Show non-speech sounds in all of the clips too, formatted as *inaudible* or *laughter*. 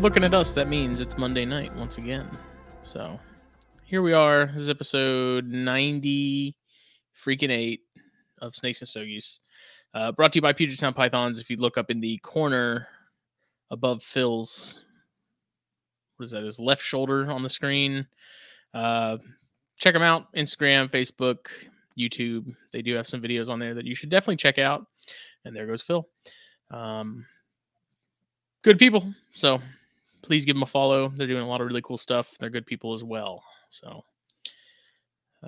you're looking at us, that means it's Monday night once again. So here we are. This is episode 90 freaking eight of Snakes and Stogies. Uh, brought to you by Puget Sound Pythons. If you look up in the corner above Phil's, what is that? His left shoulder on the screen. Uh, check them out Instagram, Facebook, YouTube. They do have some videos on there that you should definitely check out. And there goes Phil. Um, good people. So please give them a follow. They're doing a lot of really cool stuff. They're good people as well. So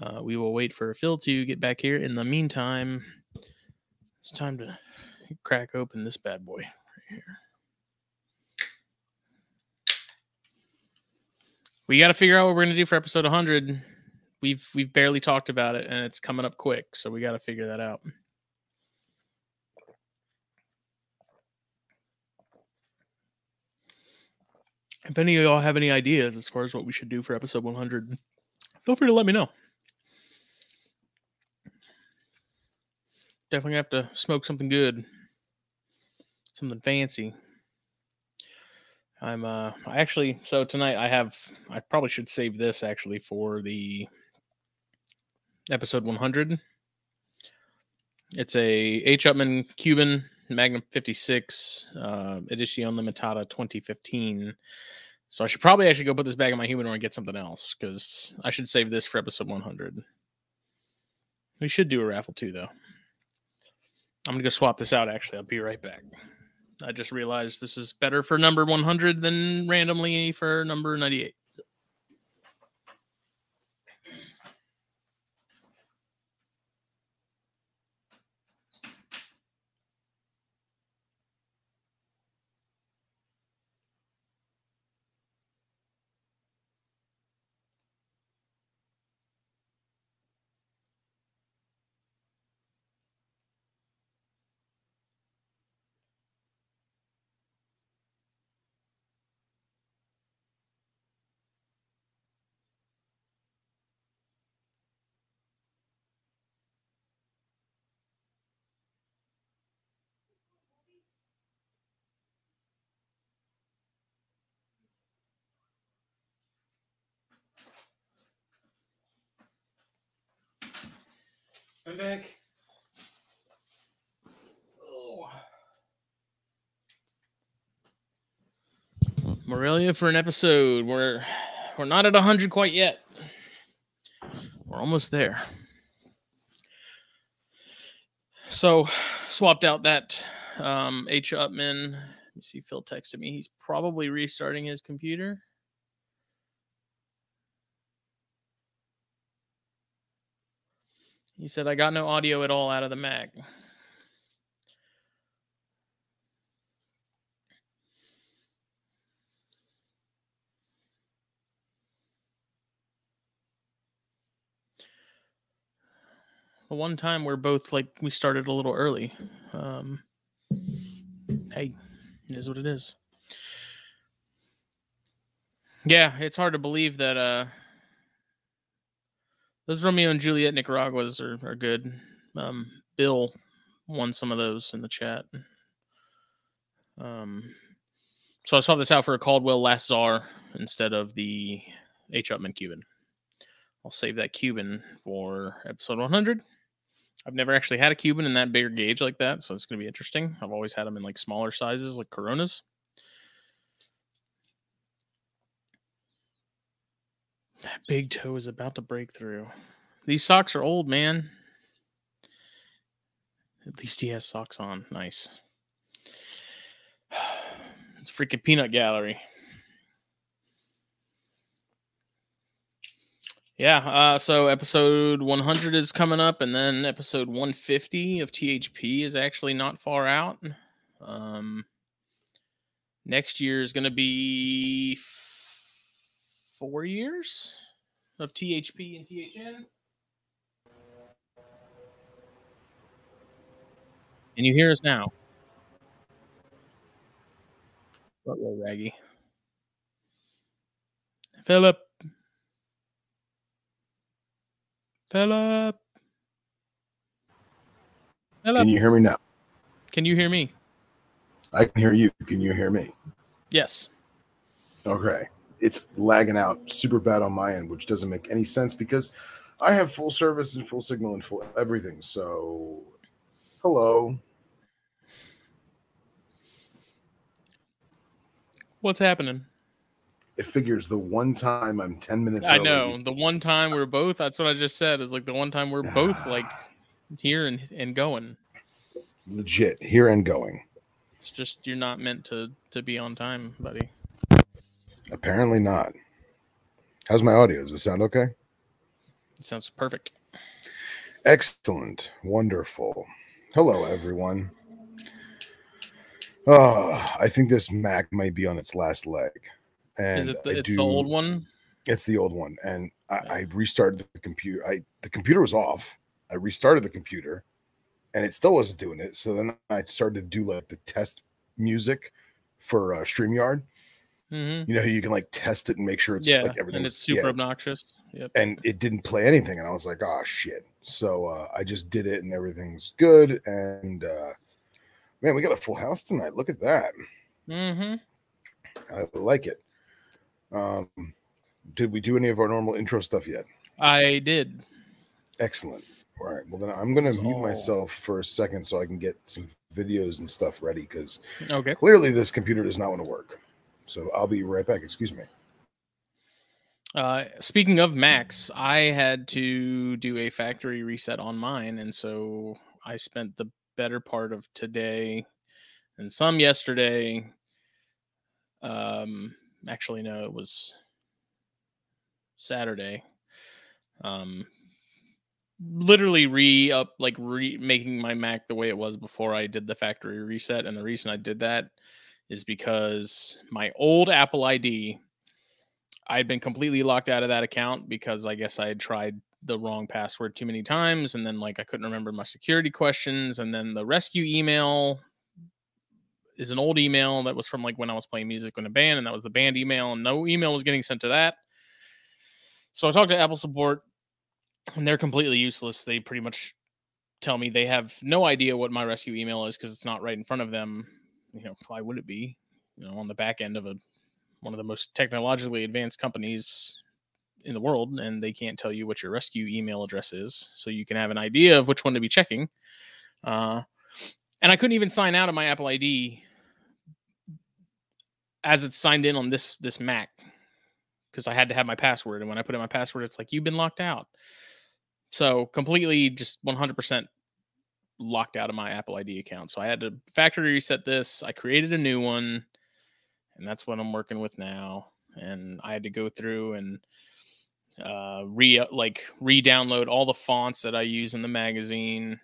uh, we will wait for Phil to get back here. In the meantime, it's time to crack open this bad boy right here. We got to figure out what we're going to do for episode 100. We've we've barely talked about it, and it's coming up quick, so we got to figure that out. If any of y'all have any ideas as far as what we should do for episode 100, feel free to let me know. Definitely have to smoke something good, something fancy. I'm uh actually so tonight I have I probably should save this actually for the episode 100. It's a H Upmann Cuban Magnum 56 uh, Edition Limitada 2015. So I should probably actually go put this back in my humidor and get something else because I should save this for episode 100. We should do a raffle too, though. I'm gonna go swap this out. Actually, I'll be right back. I just realized this is better for number 100 than randomly for number 98. I'm back. Oh. Morelia for an episode. We're we're not at hundred quite yet. We're almost there. So swapped out that um, H Upmann. Let me see. Phil texted me. He's probably restarting his computer. He said, I got no audio at all out of the Mac. The one time we're both like, we started a little early. Um, hey, it is what it is. Yeah, it's hard to believe that uh those Romeo and Juliet Nicaraguas are, are good. Um, Bill won some of those in the chat. Um, so I swapped this out for a Caldwell Last Czar instead of the H. Upmann Cuban. I'll save that Cuban for episode 100. I've never actually had a Cuban in that bigger gauge like that, so it's going to be interesting. I've always had them in like smaller sizes, like Coronas. That big toe is about to break through. These socks are old, man. At least he has socks on. Nice. *sighs* It's freaking peanut gallery. Yeah, uh, so episode 100 is coming up, and then episode 150 of THP is actually not far out. Um, next year is going to be four years of THP and THN. Can you hear us now? Hello, Raggy. Philip. Philip. Philip. Can you hear me now? Can you hear me? I can hear you. Can you hear me? Yes. Okay. It's lagging out super bad on my end, which doesn't make any sense because I have full service and full signal and full everything. So, hello. What's happening? It figures the one time I'm 10 minutes I early. know the one time we're both. That's what I just said. Is like the one time we're both *sighs* like here and and going. Legit, here and going. It's just you're not meant to to be on time, buddy. Apparently not. How's my audio? Does it sound okay? It sounds perfect. Excellent. Wonderful. Hello, everyone. Oh, I think this Mac might be on its last leg. And Is it the, I it's do- the old one? It's the old one, and I, Yeah. I restarted the computer. I the computer was off. I restarted the computer, and it still wasn't doing it. So then I started to do like the test music for uh, StreamYard. Mm-hmm. You know, you can like test it and make sure it's Yeah, like everything. and it's super yeah. obnoxious. Yep. and it didn't play anything, and I was like, oh shit. So uh, I just did it, and everything's good. And uh, man, we got a full house tonight. Look at that. Mm-hmm. I like it. Um, did we do any of our normal intro stuff yet? I did. Excellent. All right. Well, then I'm going to That's mute myself for a second so I can get some videos and stuff ready because Okay. clearly this computer does not want to work. So I'll be right back. Excuse me. Uh, speaking of Macs, I had to do a factory reset on mine, and so I spent the better part of today and some yesterday. Um, actually, no, it was Saturday. Um, literally re up like re making my Mac the way it was before I did the factory reset, and the reason I did that is because my old Apple ID I had been completely locked out of that account because I guess I had tried the wrong password too many times and then like I couldn't remember my security questions and then the rescue email is an old email that was from like when I was playing music in a band and that was the band email and no email was getting sent to that. So I talked to Apple support and they're completely useless. They pretty much tell me they have no idea what my rescue email is because it's not right in front of them. You know, why would it be? You know, on the back end of a one of the most technologically advanced companies in the world, and they can't tell you what your rescue email address is, so you can have an idea of which one to be checking. Uh, and I couldn't even sign out of my Apple ID as it's signed in on this this Mac because I had to have my password, and when I put in my password, it's like you've been locked out. So completely, just 100% locked out of my Apple ID account. So I had to factory reset this. I created a new one and that's what I'm working with now. And I had to go through and uh, re like re-download all the fonts that I use in the magazine.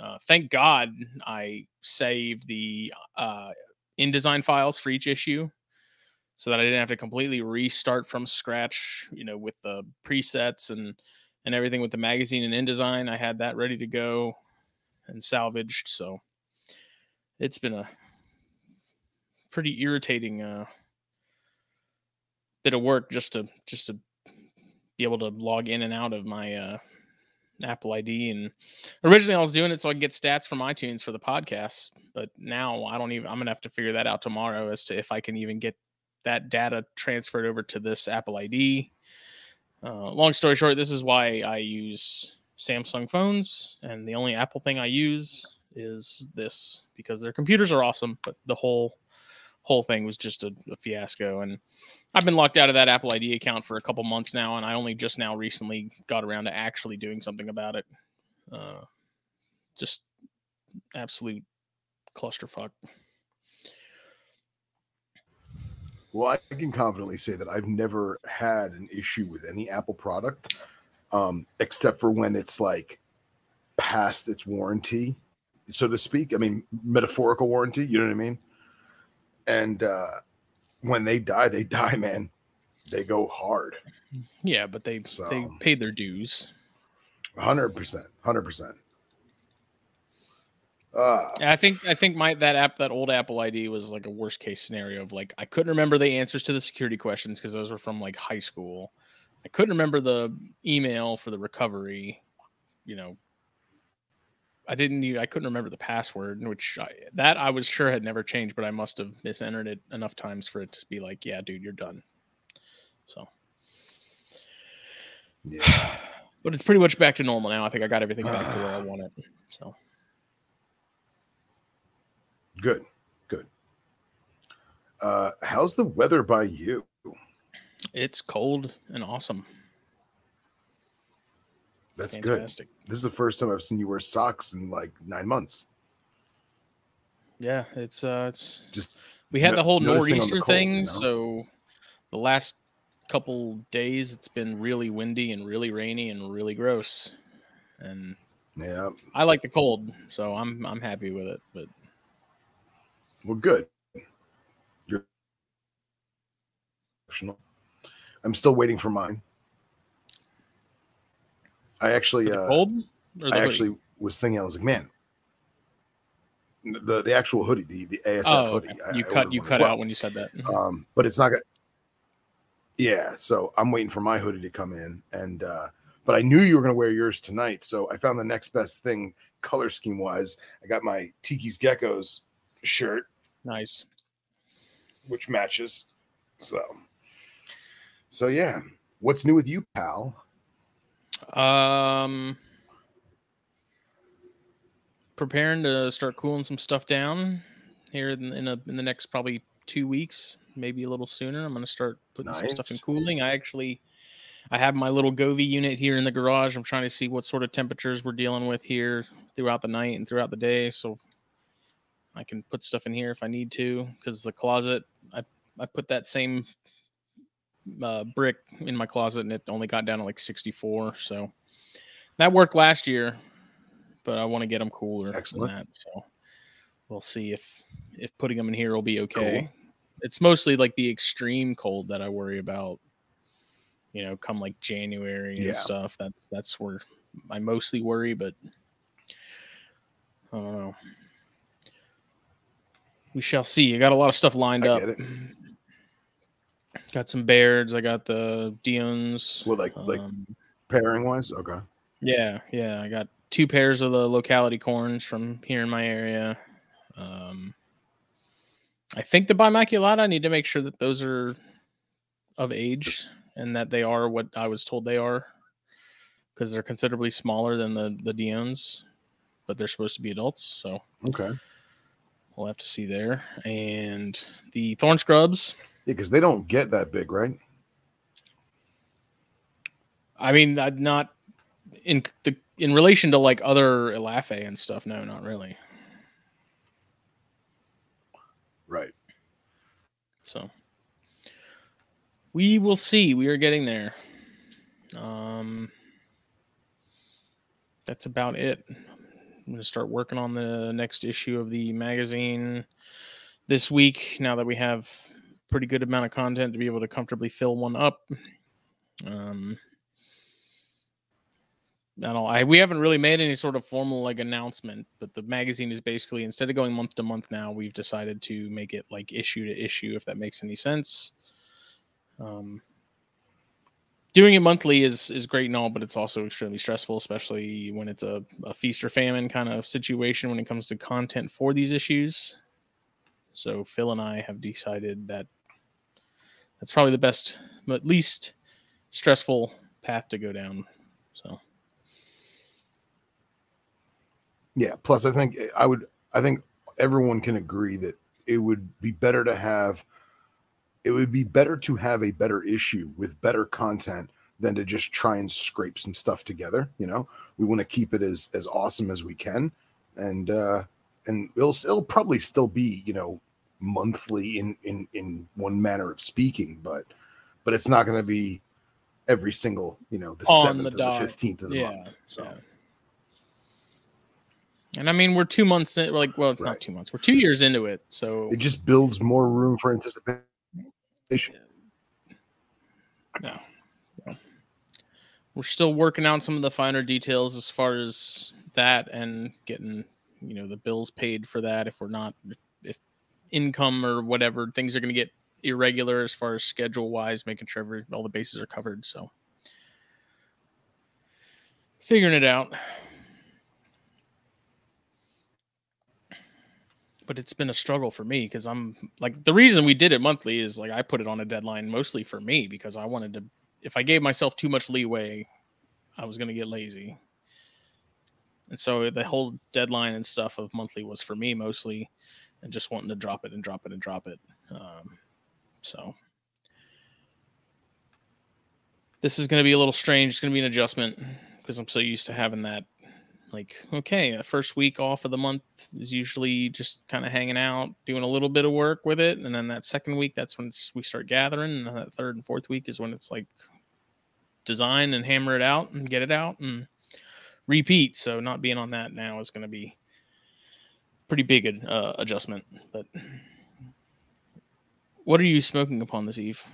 Uh, thank God I saved the uh, InDesign files for each issue, so that I didn't have to completely restart from scratch. You know, with the presets and and everything with the magazine and InDesign, I had that ready to go and salvaged. So it's been a pretty irritating uh, bit of work just to just to be able to log in and out of my uh, Apple ID. And originally, I was doing it so I could get stats from iTunes for the podcast, but now I don't even. I'm gonna have to figure that out tomorrow as to if I can even get that data transferred over to this Apple ID. Uh, long story short, this is why I use Samsung phones, and the only Apple thing I use is this because their computers are awesome, but the whole whole thing was just a, a fiasco. And I've been locked out of that Apple ID account for a couple months now, and I only just now recently got around to actually doing something about it. Uh, just absolute clusterfuck. Well, I can confidently say that I've never had an issue with any Apple product, um, except for when it's like past its warranty, so to speak. I mean, metaphorical warranty. You know what I mean? And uh, when they die, they *laughs* die, man. They go hard. Yeah, but they they paid their dues. Hundred percent. Hundred percent. Uh I think I think my that app that old Apple ID was like a worst case scenario of like I couldn't remember the answers to the security questions because those were from like high school. I couldn't remember the email for the recovery, you know, I didn't need, I couldn't remember the password, which I, that I was sure had never changed, but I must have misentered it enough times for it to be like, yeah, dude, you're done. So, Yeah. *sighs* but it's pretty much back to normal now. I think I got everything back to where I *sighs* want it. So, Good. Good. Uh, how's the weather by you? It's cold and awesome. That's good. This is the first time I've seen you wear socks in like nine months. Yeah, it's uh it's Just we had no- the whole the nor'easter cold, thing, you know? so the last couple days it's been really windy and really rainy and really gross. And yeah. I like the cold, so I'm I'm happy with it. But Well, good. You're optional. I'm still waiting for mine. I actually, uh, cold I hoodie? actually was thinking, I was like, man, the the actual hoodie, the the ASF oh, hoodie. okay. You I cut ordered you cut well. out when you said that. um, but it's not gonna. Yeah, so I'm waiting for my hoodie to come in, and uh, but I knew you were gonna wear yours tonight, so I found the next best thing color scheme wise. I got my Tiki's Geckos shirt, Nice. which matches. So, so yeah, what's new with you, pal? Um, preparing to start cooling some stuff down here in, in a in the next probably two weeks, maybe a little sooner. I'm going to start putting some stuff in cooling. I actually, I have my little Govee unit here in the garage. I'm trying to see what sort of temperatures we're dealing with here throughout the night and throughout the day, so I can put stuff in here if I need to. Because the closet, I I put that same uh, brick in my closet and it only got down to like 64. So that worked last year, but I want to get them cooler Excellent. than that. So we'll see if if putting them in here will be okay. Cool. It's mostly like the extreme cold that I worry about. You know, come like January and Yeah. stuff. That's that's where I mostly worry, but I don't know. We shall see. I got a lot of stuff lined up. it. Got some Bairds. I got the Dion's. Well, like like um, pairing wise, okay. yeah, yeah. I got two pairs of the locality corns from here in my area. Um, I think the Bimaculata. I need to make sure that those are of age and that they are what I was told they are, because they're considerably smaller than the the Dion's, but they're supposed to be adults. So Okay. we'll have to see there. And the Thorn Scrubs. Yeah, because they don't get that big, right? I mean, not in the in relation to like other Elaphe and stuff. No, not really. Right. So we will see. We are getting there. Um, that's about it. I'm going to start working on the next issue of the magazine this week. Now that we have pretty good amount of content to be able to comfortably fill one up. Um, I don't. I we haven't really made any sort of formal like announcement, but the magazine is basically instead of going month to month now, we've decided to make it like issue to issue, if that makes any sense. Um, doing it monthly is is great and all, but it's also extremely stressful, especially when it's a, a feast or famine kind of situation when it comes to content for these issues. So Phil and I have decided that that's probably the best, but least stressful path to go down. So. Yeah. Plus, I think I would. I think everyone can agree that it would be better to have. It would be better to have a better issue with better content than to just try and scrape some stuff together. You know, we want to keep it as as awesome as we can, and uh and it'll it'll probably still be you know monthly in in in one manner of speaking, but but it's not going to be every single you know the seventh the and the fifteenth of the Yeah, month. So. yeah. And I mean, we're two months in, like, well, Right. not two months. We're two years into it. So it just builds more room for anticipation. no, no. we're still working out some of the finer details as far as that and getting, you know, the bills paid for that. If we're not, if, if income or whatever things are going to get irregular as far as schedule wise, making sure every, all the bases are covered. So figuring it out. but it's been a struggle for me because I'm like the reason we did it monthly is like I put it on a deadline mostly for me because I wanted to if I gave myself too much leeway, I was gonna get lazy. And so the whole deadline and stuff of monthly was for me mostly and just wanting to drop it and drop it and drop it. Um, so this is going to be a little strange. It's going to be an adjustment because I'm so used to having that like okay the first week off of the month is usually just kind of hanging out doing a little bit of work with it and then that second week that's when we start gathering and that third and fourth week is when it's like design and hammer it out and get it out and repeat so not being on that now is going to be pretty big uh, adjustment but what are you smoking upon this eve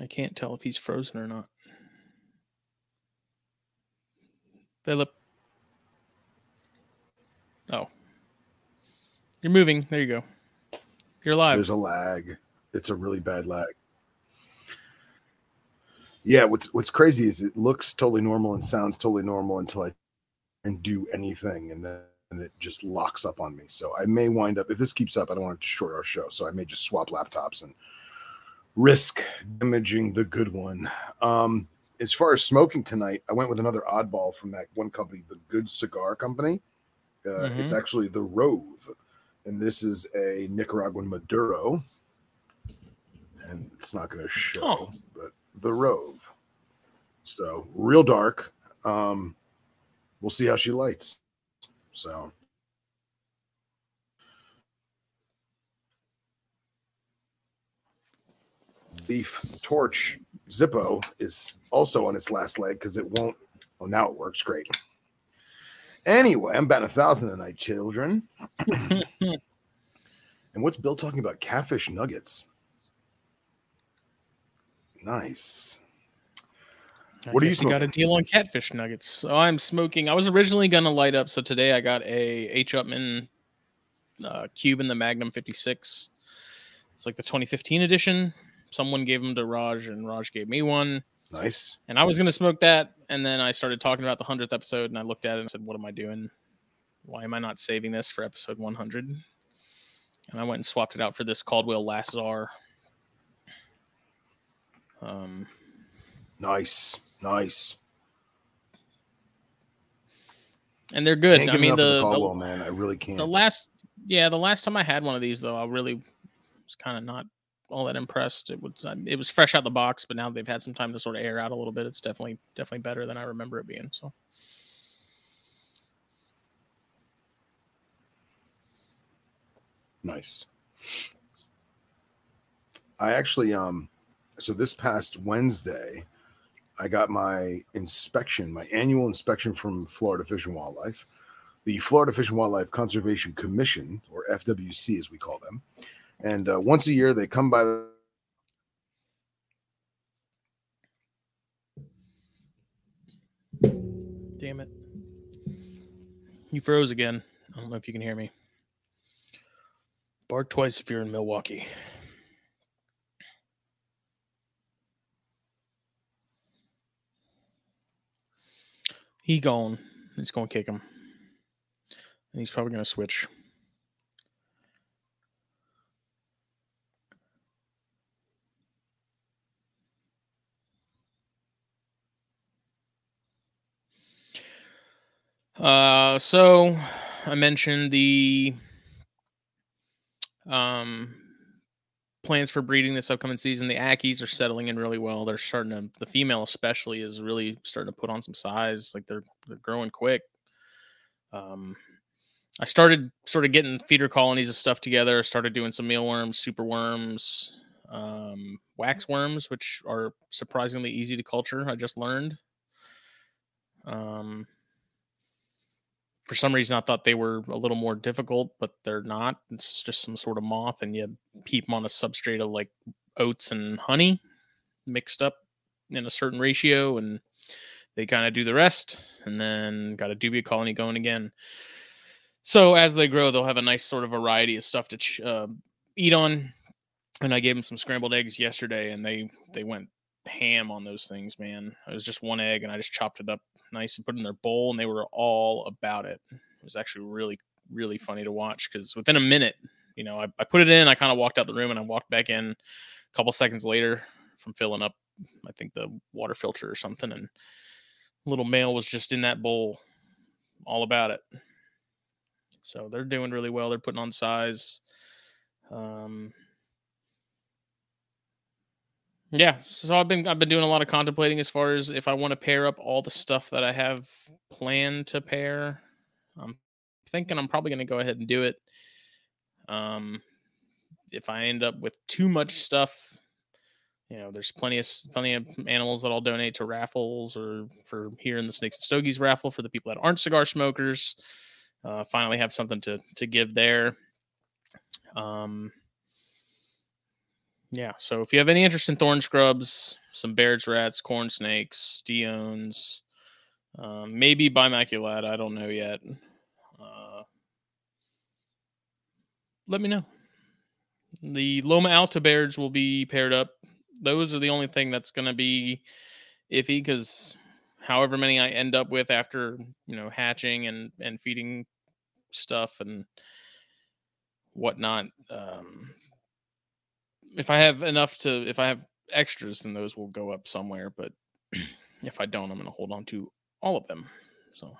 I can't tell if he's frozen or not. Philip. Oh. You're moving. There you go. You're live. There's a lag. It's a really bad lag. Yeah, what's what's crazy is it looks totally normal and sounds totally normal until I and do anything and then and it just locks up on me. So I may wind up if this keeps up, I don't want to short our show. So I may just swap laptops and risk damaging the good one. Um, as far as smoking tonight, I went with another oddball from that one company, the Good Cigar Company. Uh, mm-hmm. It's actually the Rove, and this is a Nicaraguan Maduro. And it's not going to show, oh. but the Rove. So real dark. Um, we'll see how she lights. So Leaf Torch Zippo is also on its last leg because it won't. Well, now it works great. Anyway, I'm batting a thousand tonight, children. *laughs* and what's Bill talking about? Catfish nuggets. Nice. I what do you, you got a deal on catfish nuggets? So I'm smoking. I was originally gonna light up, so today I got a H. Upmann uh, in the Magnum 56. It's like the 2015 edition someone gave them to Raj, and Raj gave me one. Nice. And I was gonna smoke that, and then I started talking about the hundredth episode, and I looked at it and said, "What am I doing? Why am I not saving this for episode 100?" And I went and swapped it out for this Caldwell Last Czar. Um, nice, nice. And they're good. I mean, the, the Caldwell the, man, I really can't. The last, yeah, the last time I had one of these though, I really was kind of not all that impressed. It was it was fresh out the box, but now they've had some time to sort of air out a little bit. It's definitely definitely better than I remember it being. So. Nice. I actually um so this past Wednesday I got my inspection, my annual inspection from Florida Fish and Wildlife. The Florida Fish and Wildlife Conservation Commission, or FWC as we call them, and uh, once a year they come by. The- Damn it! You froze again. I don't know if you can hear me. Bark twice if you're in Milwaukee. He gone. He's gonna kick him. And he's probably gonna switch. Uh, so I mentioned the um plans for breeding this upcoming season. The Ackies are settling in really well. They're starting to the female especially is really starting to put on some size. Like they're they're growing quick. Um I started sort of getting feeder colonies of stuff together. Started doing some mealworms, superworms, um, wax worms, which are surprisingly easy to culture. I just learned. Um, for some reason I thought they were a little more difficult, but they're not. It's just some sort of moth, and you keep them on a substrate of like oats and honey mixed up in a certain ratio, and they kind of do the rest, and then got a dubia colony going again. So as they grow, they'll have a nice sort of variety of stuff to uh, eat on. And I gave them some scrambled eggs yesterday, and they they went ham on those things, man. It was just one egg, and I just chopped it up nice and put it in their bowl, and they were all about it. It was actually really, really funny to watch because within a minute, you know, I, I put it in, I kind of walked out the room, and I walked back in a couple seconds later from filling up, I think the water filter or something, and little male was just in that bowl, all about it. So they're doing really well. They're putting on size. Um, yeah, so I've been I've been doing a lot of contemplating as far as if I want to pair up all the stuff that I have planned to pair. I'm thinking I'm probably going to go ahead and do it. Um, if I end up with too much stuff, you know, there's plenty of plenty of animals that I'll donate to raffles or for here in the Snakes and Stogies raffle for the people that aren't cigar smokers. Uh, finally, have something to to give there. Um, yeah. So if you have any interest in thorn scrubs, some Baird's rats, corn snakes, Dion's, um, maybe bimaculata, I don't know yet. Uh, let me know. The Loma Alta Bairds will be paired up. Those are the only thing that's going to be iffy because however many I end up with after you know hatching and and feeding stuff and whatnot, um, if I have enough to, if I have extras, then those will go up somewhere. But *clears throat* if I don't, I'm going to hold on to all of them. So,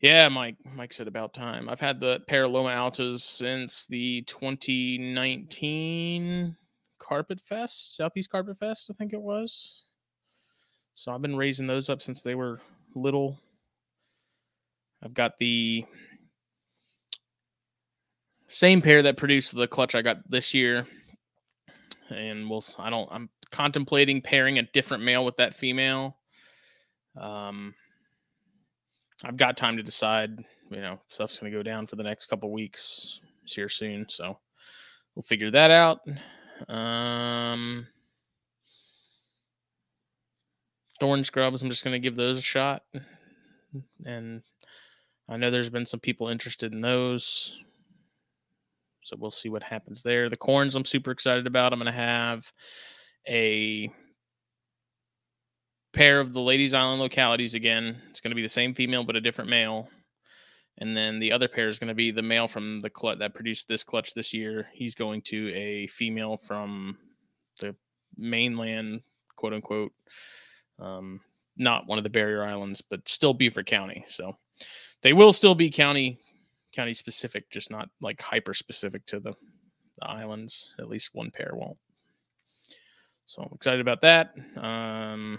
yeah, Mike. Mike said about time. I've had the pair of Loma Altas since the 2019 Carpet Fest, Southeast Carpet Fest, I think it was. So I've been raising those up since they were little. I've got the same pair that produced the clutch I got this year. And we'll I don't I'm contemplating pairing a different male with that female. Um I've got time to decide, you know, stuff's gonna go down for the next couple weeks it's here soon. So we'll figure that out. Um thorn scrubs, I'm just gonna give those a shot. And I know there's been some people interested in those. So we'll see what happens there. The corns I'm super excited about. I'm going to have a pair of the Lady's Island localities again. It's going to be the same female but a different male. And then the other pair is going to be the male from the clutch that produced this clutch this year. He's going to a female from the mainland, quote unquote. Um, not one of the barrier islands, but still Beaufort County. So they will still be county county specific, just not like hyper specific to the, the islands. At least one pair won't. So I'm excited about that. Um,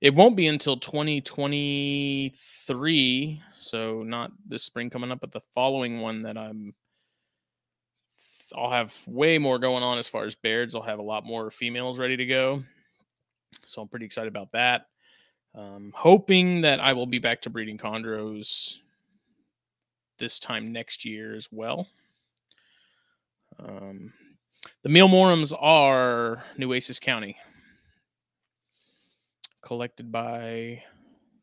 it won't be until 2023, so not this spring coming up, but the following one that I'm. I'll have way more going on as far as Bairds. I'll have a lot more females ready to go, so I'm pretty excited about that. Um, hoping that I will be back to breeding chondros this time next year as well. Um, the Mealmorums are Nueces County, collected by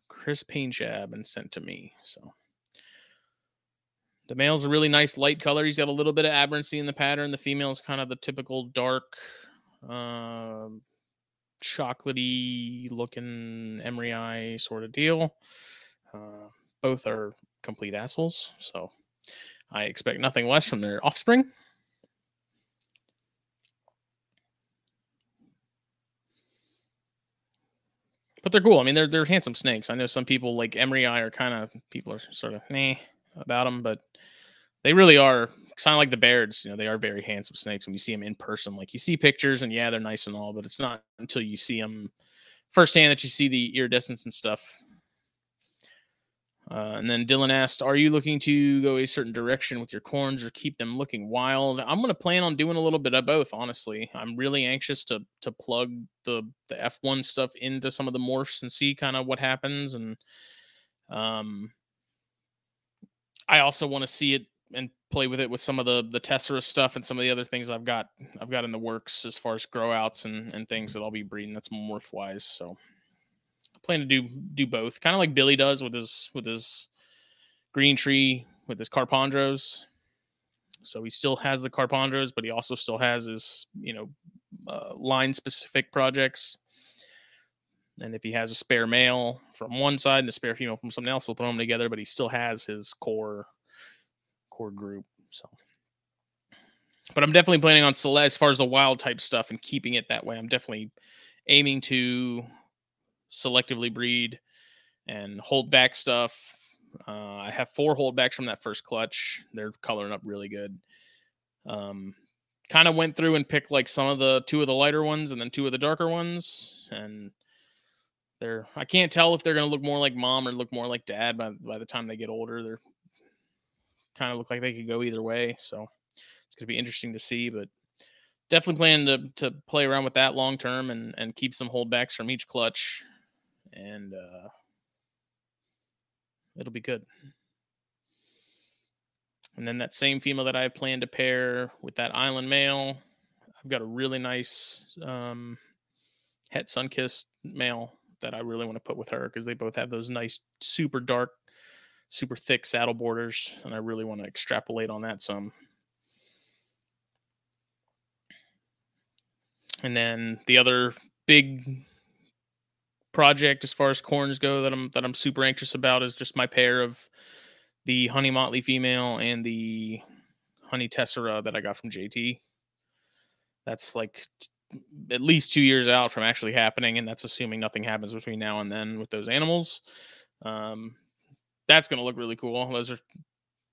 Chris Painchab and sent to me. So the male's a really nice light color. He's got a little bit of aberrancy in the pattern. The female's kind of the typical dark, uh, chocolatey looking emoryi sort of deal. Uh, both are complete assholes. So I expect nothing less from their offspring. But they're cool. I mean, they're they're handsome snakes. I know some people like emoryi are kind of people are sort of nah about them, but they really are kind of like the Bairds. You know, they are very handsome snakes when you see them in person. Like you see pictures, and yeah, they're nice and all, but it's not until you see them firsthand that you see the iridescence and stuff. Uh, and then Dylan asked, "Are you looking to go a certain direction with your corns or keep them looking wild?" I'm going to plan on doing a little bit of both. Honestly, I'm really anxious to to plug the the F1 stuff into some of the morphs and see kind of what happens. And um, I also want to see it and play with it with some of the the Tessera stuff and some of the other things I've got I've got in the works as far as grow outs and and things that I'll be breeding. That's morph wise. So plan to do do both, kind of like Billy does with his with his green tree with his Carpondros. So he still has the Carpondros, but he also still has his, you know, uh, line specific projects. And if he has a spare male from one side and a spare female from something else, he'll throw them together, but he still has his core core group. So but I'm definitely planning on select as far as the wild type stuff and keeping it that way. I'm definitely aiming to selectively breed and hold back stuff. Uh, I have four holdbacks from that first clutch. They're coloring up really good. Um, kind of went through and picked like some of the two of the lighter ones and then two of the darker ones, and they're I can't tell if they're gonna look more like mom or look more like dad by by the time they get older. They're kind of look like they could go either way. So it's going to be interesting to see, but definitely plan to to play around with that long term and and keep some holdbacks from each clutch, and uh, it'll be good. And then that same female that I plan to pair with that island male, I've got a really nice um, het sunkissed male that I really want to put with her because they both have those nice, super dark, super thick saddle borders, and I really want to extrapolate on that some. And then the other big project as far as corns go that I'm that I'm super anxious about is just my pair of the honey motley female and the honey tessera that I got from JT. That's like at least two years out from actually happening, and that's assuming nothing happens between now and then with those animals. Um, that's to look really cool. Those are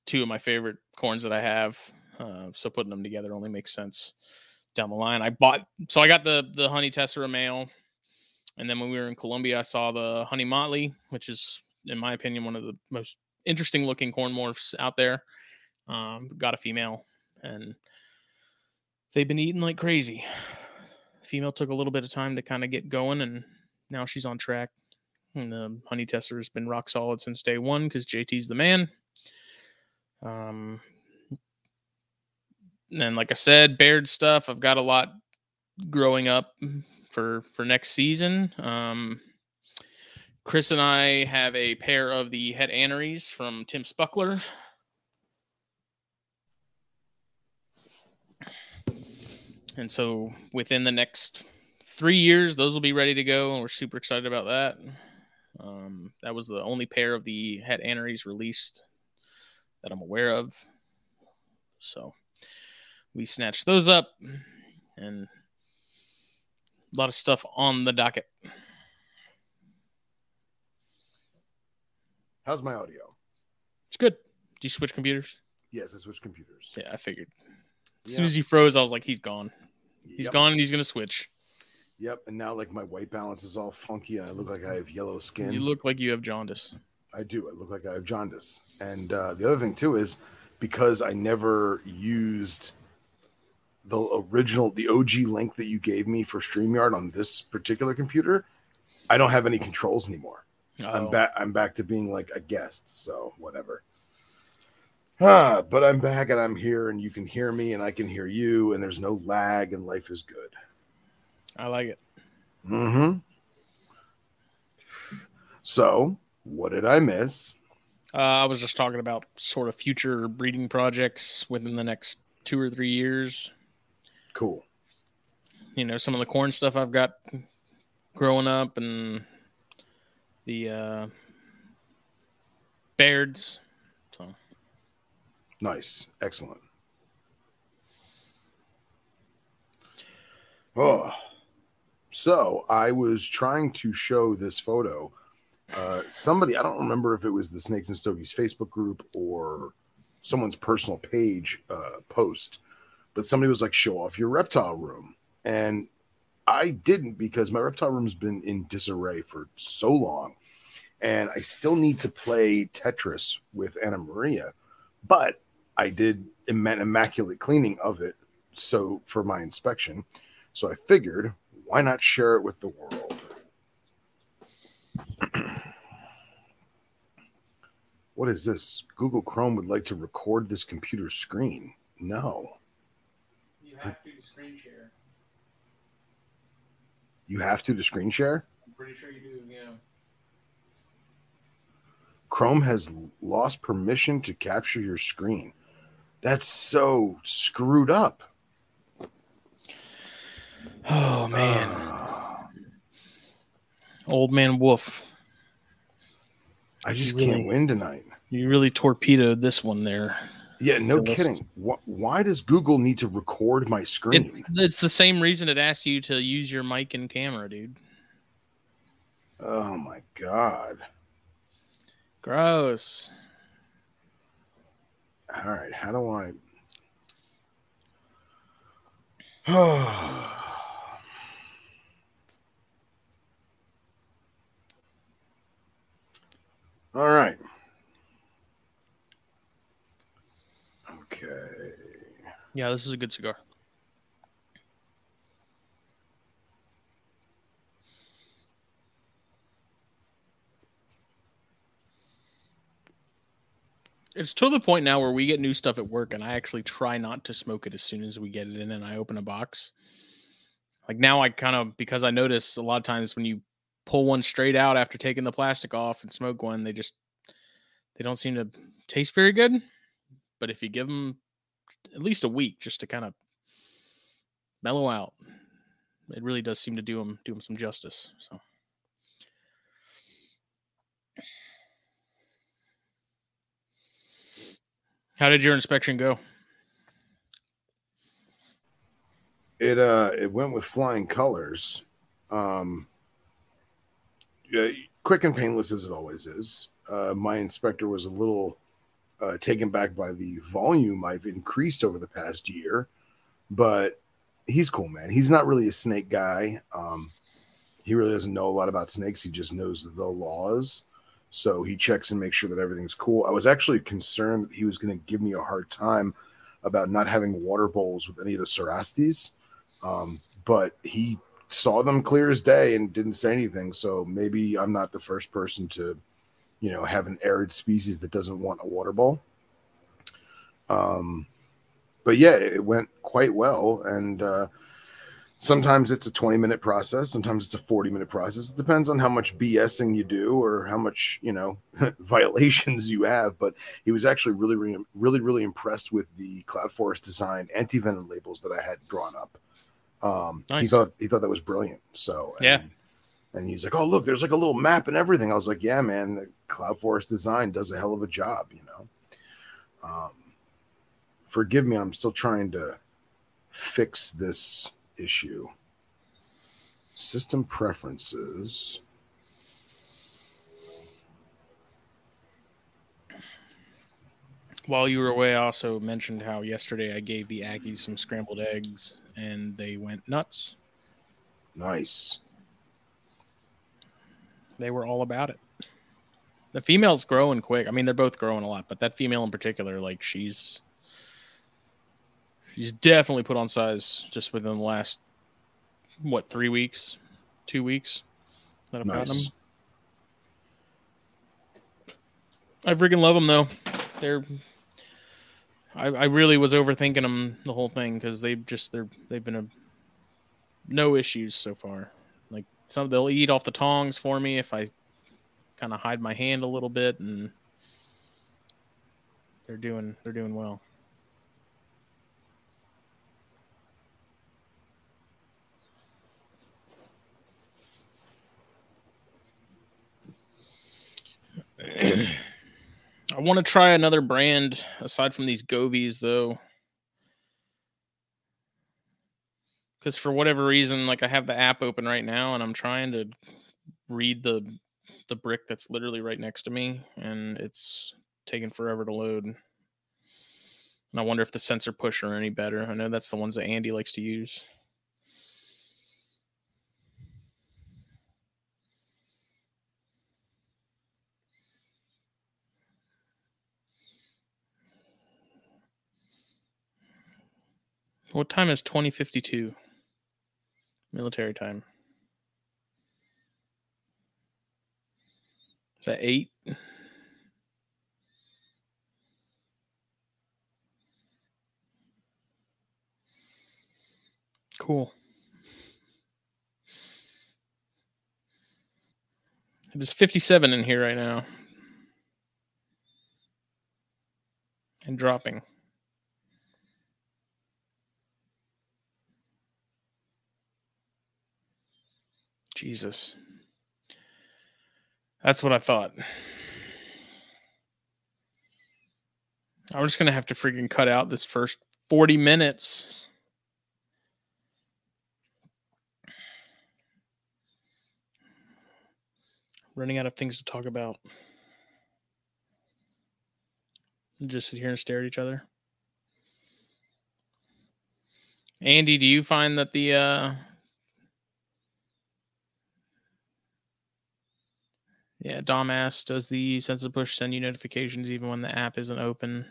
two of my favorite corns that I have. Uh, so putting them together only makes sense down the line. I bought so I got the the honey tessera male, and then when we were in Columbia, I saw the honey motley, which is in my opinion one of the most interesting looking corn morphs out there. Um, got a female, and they've been eating like crazy. female took a little bit of time to kind of get going, and now she's on track. And the honey tessera has been rock solid since day one because JT's the man. Um, and like I said, Baird stuff. I've got a lot growing up for for next season. Um, Chris and I have a pair of the het aneries from Tim Spuckler. And so within the next three years, those will be ready to go, and we're super excited about that. Um, that was the only pair of the het aneries released that I'm aware of. So we snatched those up and a lot of stuff on the docket. How's my audio? It's good. Do you switch computers? Yes, I switched computers. Yeah, I figured. As soon as he froze, I was like, he's gone. He's Yep. gone and he's going to switch. Yep. And now, like, my white balance is all funky and I look like I have yellow skin. You look like you have jaundice. I do. I look like I have jaundice. And uh, the other thing, too, is because I never used the original, the OG link that you gave me for StreamYard on this particular computer, I don't have any controls anymore. I'm Oh, back. I'm back to being like a guest. So whatever. Ah, but I'm back and I'm here, and you can hear me, and I can hear you, and there's no lag, and life is good. I like it. Mm-hmm. So, what did I miss? Uh, I was just talking about sort of future breeding projects within the next two or three years. Cool. you know some of the corn stuff I've got growing up and the uh Bairds. So Nice. Excellent. Oh, so I was trying to show this photo. Uh, somebody, I don't remember if it was the Snakes and Stogies Facebook group or someone's personal page uh, post, but somebody was like, show off your reptile room. And I didn't because my reptile room's been in disarray for so long. And I still need to play Tetris with Anna Maria, but I did im- immaculate cleaning of it. So for my inspection, so I figured, why not share it with the world? *clears throat* what is this? Google Chrome would like to record this computer screen. No, have to screen share. you have to to screen share. I'm pretty sure you do, yeah. Chrome has lost permission to capture your screen. That's so screwed up. Oh man, Uh, *sighs* old man Wolf, I just Really? can't win tonight. you really torpedoed this one there. Yeah, no kidding. Wh- why does Google need to record my screen? It's it's the same reason it asks you to use your mic and camera, dude. oh my god. Gross. All right, how do I? *sighs* All right. Okay. Yeah, this is a good cigar. It's to the point now where we get new stuff at work, and I actually try not to smoke it as soon as we get it in and I open a box. Like now, I kind of because I notice a lot of times when you pull one straight out after taking the plastic off and smoke one, they just they don't seem to taste very good. But if you give them at least a week just to kind of mellow out. It really does seem to do him do him some justice. So how did your inspection go? It uh it went with flying colors. Um yeah, quick and painless as it always is. Uh my inspector was a little uh taken back by the volume I've increased over the past year, but he's cool, man. He's not really a snake guy. Um he really doesn't know a lot about snakes. He just knows the laws. So he checks and makes sure that everything's cool. I was actually concerned that he was going to give me a hard time about not having water bowls with any of the Cerastes. Um, but he saw them clear as day and didn't say anything. So maybe I'm not the first person to, you know, have an arid species that doesn't want a water ball. Um, but yeah, it went quite well. And uh, sometimes it's a 20 minute process, sometimes it's a 40 minute process. It depends on how much BSing you do or how much, you know, *laughs* violations you have. But he was actually really, really, really, really impressed with the Cloud Forest design anti venom labels that I had drawn up. Um, he thought he thought that was brilliant. So Yeah. and, and he's like, "Oh, look, there's like a little map and everything." I was like, "Yeah, man, the Cloud Forest design does a hell of a job." You know. Um, forgive me, I'm still trying to fix this issue. System preferences. While you were away, I also mentioned how yesterday I gave the Aggies some scrambled eggs and they went nuts. Nice. They were all about it. The female's growing quick. I mean, they're both growing a lot, but that female in particular, like she's she's definitely put on size just within the last what three weeks, two weeks that I've gotten them. Nice. I freaking love them though. They're. I, I really was overthinking them the whole thing because they've just they're they've been a no issues so far. Some they'll eat off the tongs for me if I kind of hide my hand a little bit, and they're doing they're doing well. *clears throat* I want to try another brand aside from these Govees though. Cuz for whatever reason like I have the app open right now and I'm trying to read the the brick that's literally right next to me and it's taking forever to load. And I wonder if the SensorPush are any better. I know that's the ones that Andy likes to use. What time is 2052? Military time. Is that eight? Cool. It is 57 in here right now. And dropping. Jesus. That's what I thought. I'm just gonna have to freaking cut out this first 40 minutes. Running out of things to talk about. Just sit here and stare at each other. Andy, do you find that the uh Yeah, Dom asks, does the SensorPush send you notifications even when the app isn't open?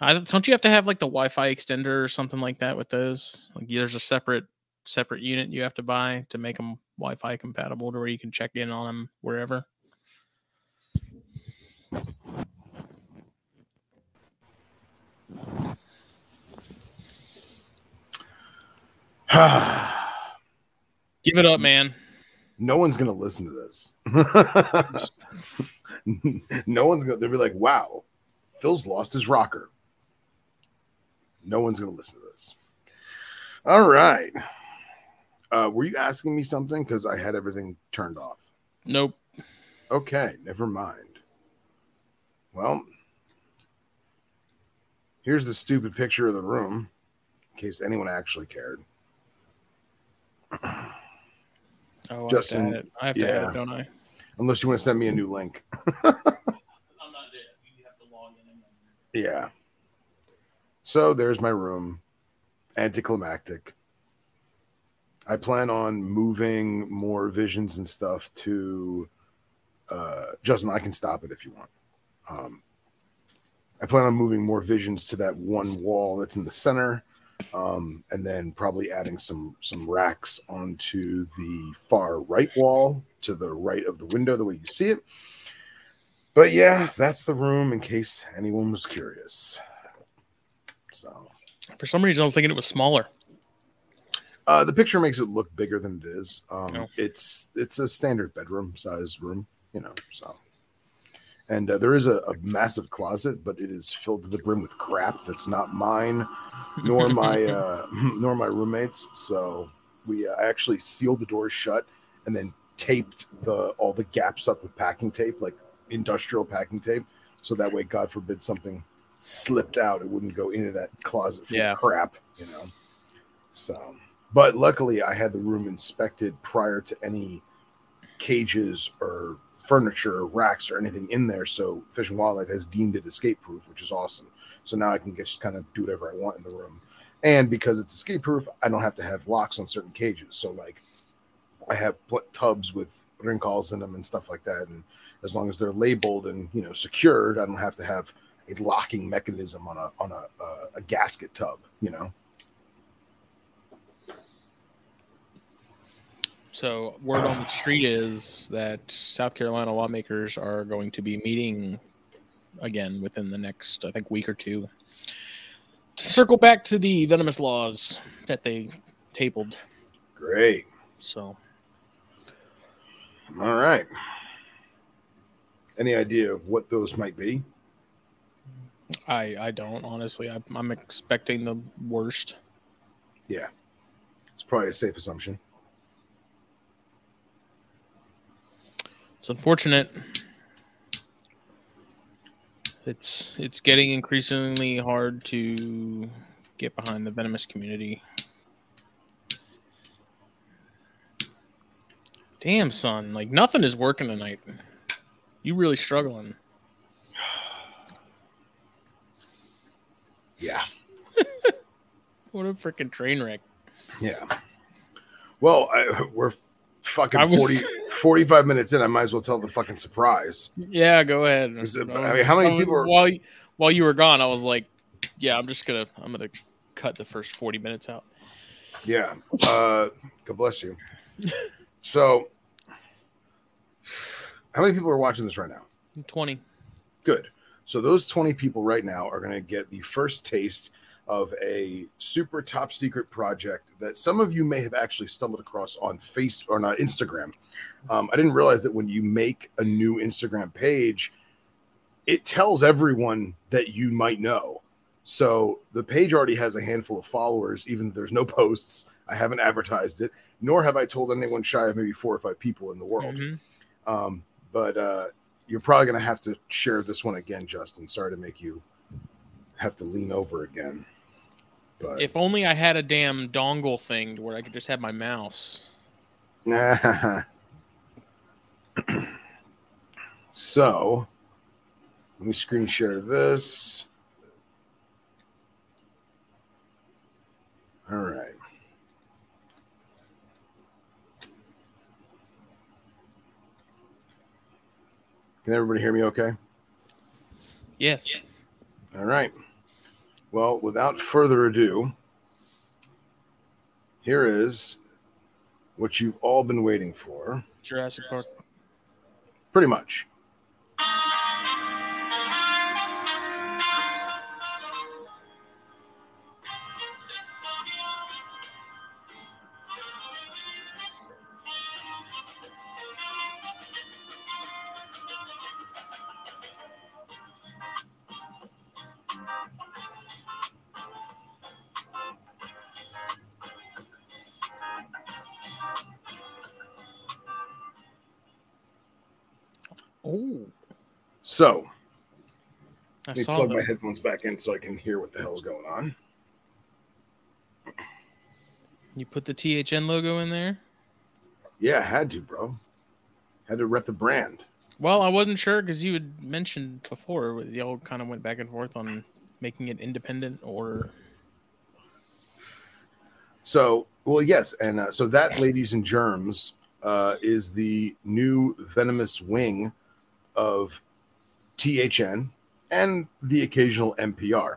I don't, don't you have to have like the Wi-Fi extender or something like that with those? Like there's a separate separate unit you have to buy to make them Wi-Fi compatible to where you can check in on them wherever. *sighs* Give it up, man. No one's gonna listen to this. *laughs* no one's gonna. They'll be like, "Wow, Phil's lost his rocker." No one's gonna listen to this. All right. Uh, were you asking me something? Because I had everything turned off. Nope. Okay, never mind. Well, here's the stupid picture of the room, in case anyone actually cared. *clears throat* Oh, Justin, I have to add it, I have to add yeah. it don't I? Unless you want to send me a new link. *laughs* I'm not You have to log in. Yeah. So there's my room. Anticlimactic. I plan on moving more visions and stuff to uh Justin, I can stop it if you want. Um I plan on moving more visions to that one wall that's in the center. Um, and then probably adding some some racks onto the far right wall to the right of the window, the way you see it. But yeah, that's the room in case anyone was curious. So For some reason, I was thinking it was smaller. uh, the picture makes it look bigger than it is. Um, Oh. It's it's a standard bedroom size room, you know. So, and uh, there is a, a massive closet, but it is filled to the brim with crap that's not mine, nor *laughs* my uh, *clears throat* nor my roommates. So we uh, actually sealed the doors shut and then taped the all the gaps up with packing tape, like industrial packing tape, so that way, God forbid, something slipped out, it wouldn't go into that closet for Yeah. crap, you know. So, but luckily, I had the room inspected prior to any cages or furniture, or racks, or anything in there. So, Fish and Wildlife has deemed it escape proof, which is awesome. So now I can just kind of do whatever I want in the room. And because it's escape proof, I don't have to have locks on certain cages. So, like, I have tubs with rinkhals in them and stuff like that. And as long as they're labeled and you know secured, I don't have to have a locking mechanism on a on a a, a gasket tub. You know. So, word on the street is that South Carolina lawmakers are going to be meeting again within the next, I think, week or two to circle back to the venomous laws that they tabled. Great. So, All right. Any idea of what those might be? I I don't honestly. I, I'm expecting the worst. Yeah, it's probably a safe assumption. It's unfortunate. It's it's getting increasingly hard to get behind the venomous community. Damn, son, like nothing is working tonight. You really struggling. *sighs* Yeah. *laughs* What a freaking train wreck. Yeah. Well, I, we're fucking I was- 40, *laughs* 45 minutes in. I might as well tell the fucking surprise. Yeah, go ahead. It- I I mean, how many was- people are- while while you were gone, I was like, yeah, I'm just gonna I'm gonna cut the first 40 minutes out. Yeah. Uh, God bless you. So, how many people are watching this right now? 20. Good. So those 20 people right now are going to get the first taste of a super top secret project that some of you may have actually stumbled across on face or not Instagram. Um, I didn't realize that when you make a new Instagram page, it tells everyone that you might know. So the page already has a handful of followers, even if there's no *laughs* posts. I haven't advertised it, nor have I told anyone shy of maybe four or five people in the world. Mhm. Um, but uh, you're probably going to have to share this one again, Justin. Sorry to make you have to lean over again. But If only I had a damn dongle thing to where I could just have my mouse. *laughs* so let me screen share this. All right. Can everybody hear me okay? Yes. All right. Well, without further ado, here is what you've all been waiting for. Jurassic Park. Pretty much. So I let me plug my headphones back in so I can hear what the hell's going on. You put the THN logo in there. Yeah, I had to, bro. Had to rep the brand. Well, I wasn't sure because you had mentioned before y'all kind of went back and forth on making it independent or So, well, yes, and uh, so that, ladies and germs, uh, is the new venomous wing of THN and the occasional NPR.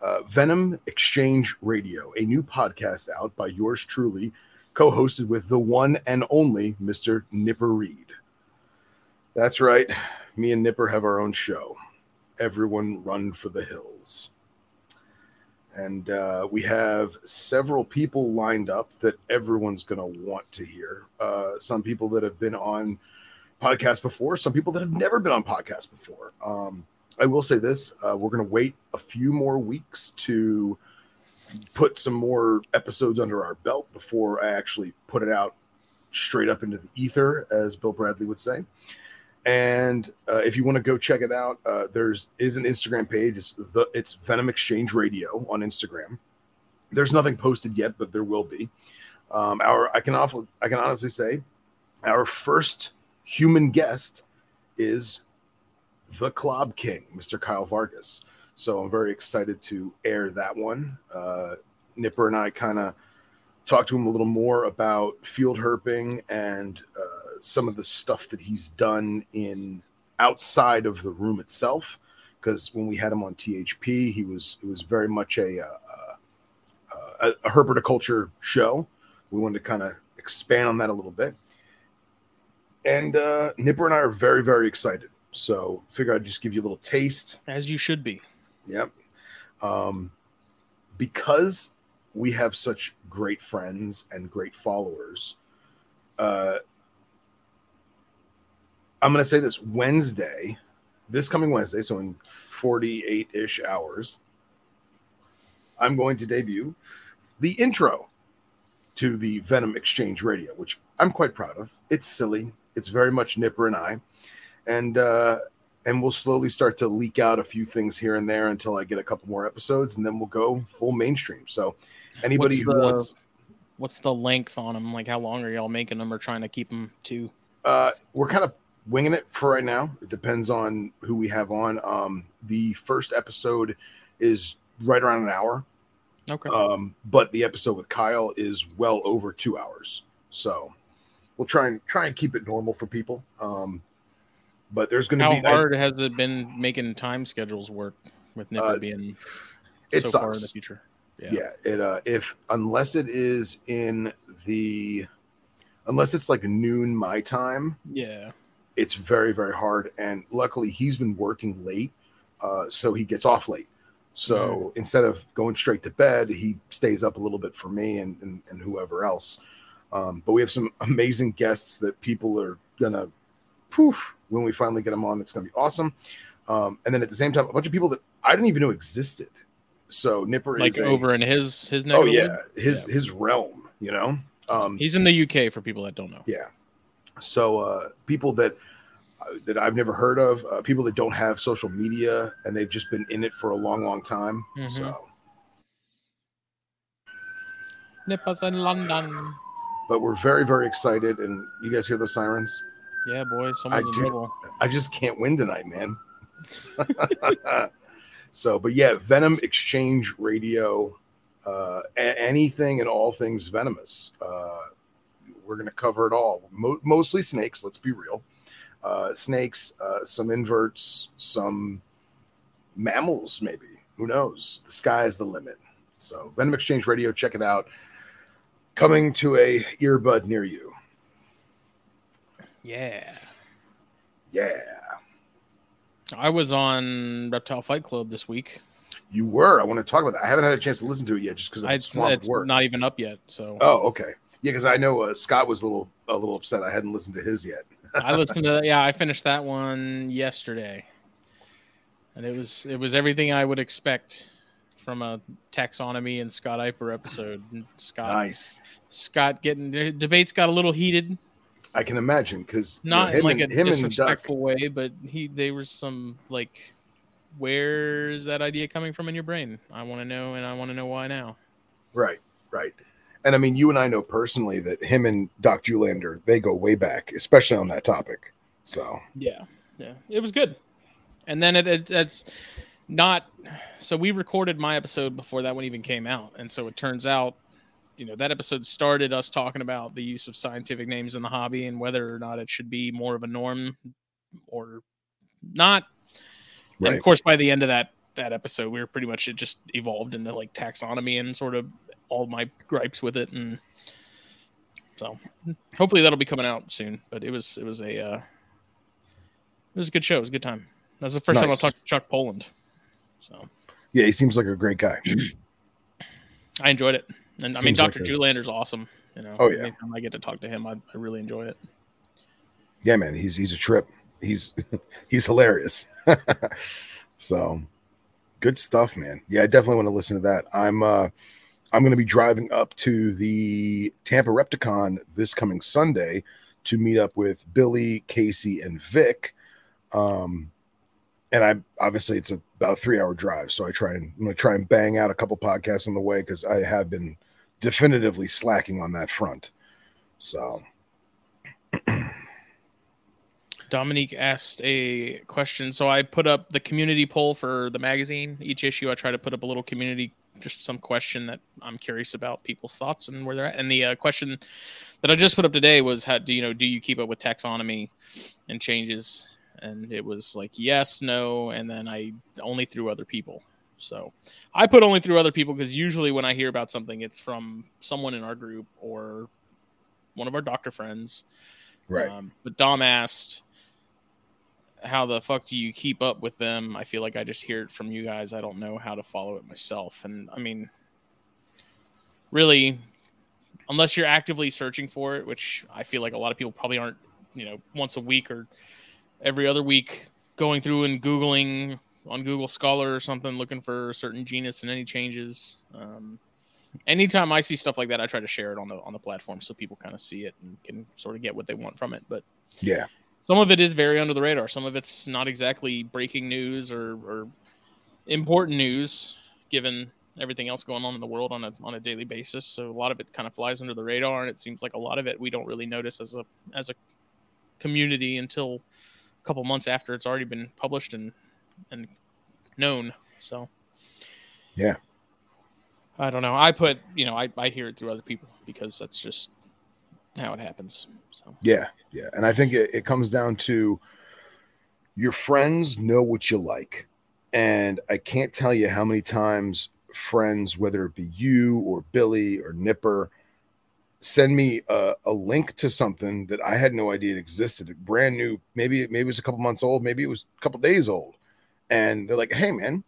Uh, Venom Exchange Radio, a new podcast out by yours truly, co-hosted with the one and only Mr. Nipper Reed. That's right, me and Nipper have our own show. Everyone run for the hills and uh, we have several people lined up that everyone's going to want to hear. Uh, some people that have been on podcasts before, some people that have never been on podcasts before. Um, I will say this: uh, we're going to wait a few more weeks to put some more episodes under our belt before I actually put it out straight up into the ether, as Bill Bradley would say. And uh, if you want to go check it out, uh, there's is an Instagram page. It's the it's Venom Exchange Radio on Instagram. There's nothing posted yet, but there will be. Um, our I can awful I can honestly say, our first human guest is the Club King, Mr. Kyle Vargas. So I'm very excited to air that one. Uh, Nipper and I kind of talked to him a little more about field herping and uh, some of the stuff that he's done in outside of the room itself. Because when we had him on THP, he was it was very much a uh, uh, a, a herpetoculture show. We wanted to kind of expand on that a little bit. And uh, Nipper and I are very very excited. So figure I'd just give you a little taste. as you should be. Yep. Um, because we have such great friends and great followers, uh, I'm going to say this Wednesday, this coming Wednesday, so in 48 ish hours, I'm going to debut the intro to the Venom Exchange Radio, which I'm quite proud of. It's silly, it's very much Nipper and I. And, uh, and we'll slowly start to leak out a few things here and there until I get a couple more episodes, and then we'll go full mainstream. So, anybody What's who the- wants, What's the length on them? Like, how long are y'all making them or trying to keep them to? uh, we're kind of winging it for right now. It depends on who we have on. Um, the first episode is right around an hour, Okay. um, but the episode with Kyle is well over two hours. So, we'll try and try and keep it normal for people. Um, but there's going to how be I- hard has it been making time schedules work with Nipper Uh, being it so far in the future? yeah. yeah it uh if unless it is in the unless it's like noon my time Yeah. it's very very hard and luckily he's been working late uh so he gets off late so instead of going straight to bed he stays up a little bit for me and and, and whoever else um but we have some *laughs* amazing guests that people are gonna poof when we finally get them on that's gonna be awesome um and then at the same time a bunch of people that i didn't even know existed so nipper Like is a, over in his his. Oh yeah, woods? his Yeah. his realm You know, um, He's in the UK for people that don't know. yeah. So uh, people that uh, that I've never heard of, uh, people that don't have social media and they've just been in it for a long, long time. Mhm. So, Nippers in London. But we're very, very excited. And you guys hear those sirens? Yeah, boy, someone's in do- trouble. I just can't win tonight, man. *laughs* so, but yeah, Venom Exchange Radio, uh, a- anything and all things venomous. Uh, we're going to cover it all. Mo- mostly snakes, let's be real. Uh, snakes, uh, some inverts, some mammals, maybe. Who knows? The sky is the limit. So, Venom Exchange Radio, check it out. Coming to a earbud near you. Yeah. Yeah. I was on Reptile Fight Club this week. You were. I want to talk about that. I haven't had a chance to listen to it yet, just because I, I'm it's swamped with it's work. not even up yet. So oh, okay. Yeah, because I know uh, Scott was a little a little upset. I hadn't listened to his yet. *laughs* I listened to that. Yeah, I finished that one yesterday, and it was it was everything I would expect from a taxonomy and Scott Eipper episode. Scott Nice. Scott getting debates got a little heated, I can imagine because not in him, like and, a him and Duck. disrespectful way, but he they were some like, where is that idea coming from in your brain? I want to know, and I want to know why now. Right, right. And I mean, you and I know personally that him and Doc Julander they go way back, especially on that topic. So Yeah, yeah, it was good. And then it, it it's not. So we recorded my episode before that one even came out, and so it turns out, you know, that episode started us talking about the use of scientific names in the hobby and whether or not it should be more of a norm or not. And of course, by the end of that that episode, we were pretty much it just evolved into like taxonomy and sort of all my gripes with it, and so hopefully that'll be coming out soon. But it was it was a uh, it was a good show. It was a good time. That's the first time I Nice. talked to Chuck Poland, so yeah, he seems like a great guy. *clears throat* I enjoyed it. And I mean, Seems like Doctor a- Julander's awesome. You know, Oh, yeah. anytime I get to talk to him, I, I really enjoy it. Yeah, man, he's he's a trip. He's *laughs* he's hilarious. *laughs* so good stuff, man. Yeah, I definitely want to listen to that. I'm uh I'm going to be driving up to the Tampa Repticon this coming Sunday to meet up with Billy, Casey, and Vic. Um, and I obviously it's a, about a three hour drive, so I try and I'm to try and bang out a couple podcasts on the way because I have been definitively slacking on that front. So *clears throat* Dominique asked a question. So I put up the community poll for the magazine. Each issue, I try to put up a little community, just some question that I'm curious about people's thoughts and where they're at. And the uh, question that I just put up today was, "How do you know? Do you keep up with taxonomy and changes?" And it was like yes, no, and then I only through other people. So I put only through other people because usually when I hear about something, it's from someone in our group or one of our doctor friends. right. Um, but Dom asked, "How the fuck do you keep up with them?" I feel like I just hear it from you guys. I don't know how to follow it myself, and I mean, really, unless you're actively searching for it, which I feel like a lot of people probably aren't. You know, once a week or every other week, going through and googling on Google Scholar or something, looking for a certain genus and any changes. Um, anytime I see stuff like that, I try to share it on the on the platform so people kind of see it and can sort of get what they want from it. But Yeah. some of it is very under the radar. Some of it's not exactly breaking news or, or important news, given everything else going on in the world on a on a daily basis. So a lot of it kind of flies under the radar, and it seems like a lot of it we don't really notice as a as a community until a couple months after it's already been published and and known. So Yeah. I don't know. I put you know I I hear it through other people because that's just how it happens. So Yeah, yeah, and I think it, it comes down to your friends know what you like, and I can't tell you how many times friends, whether it be you or Billy or Nipper, send me a, a link to something that I had no idea it existed, brand new. Maybe maybe it was a couple months old, maybe it was a couple days old, and they're like, "Hey, man,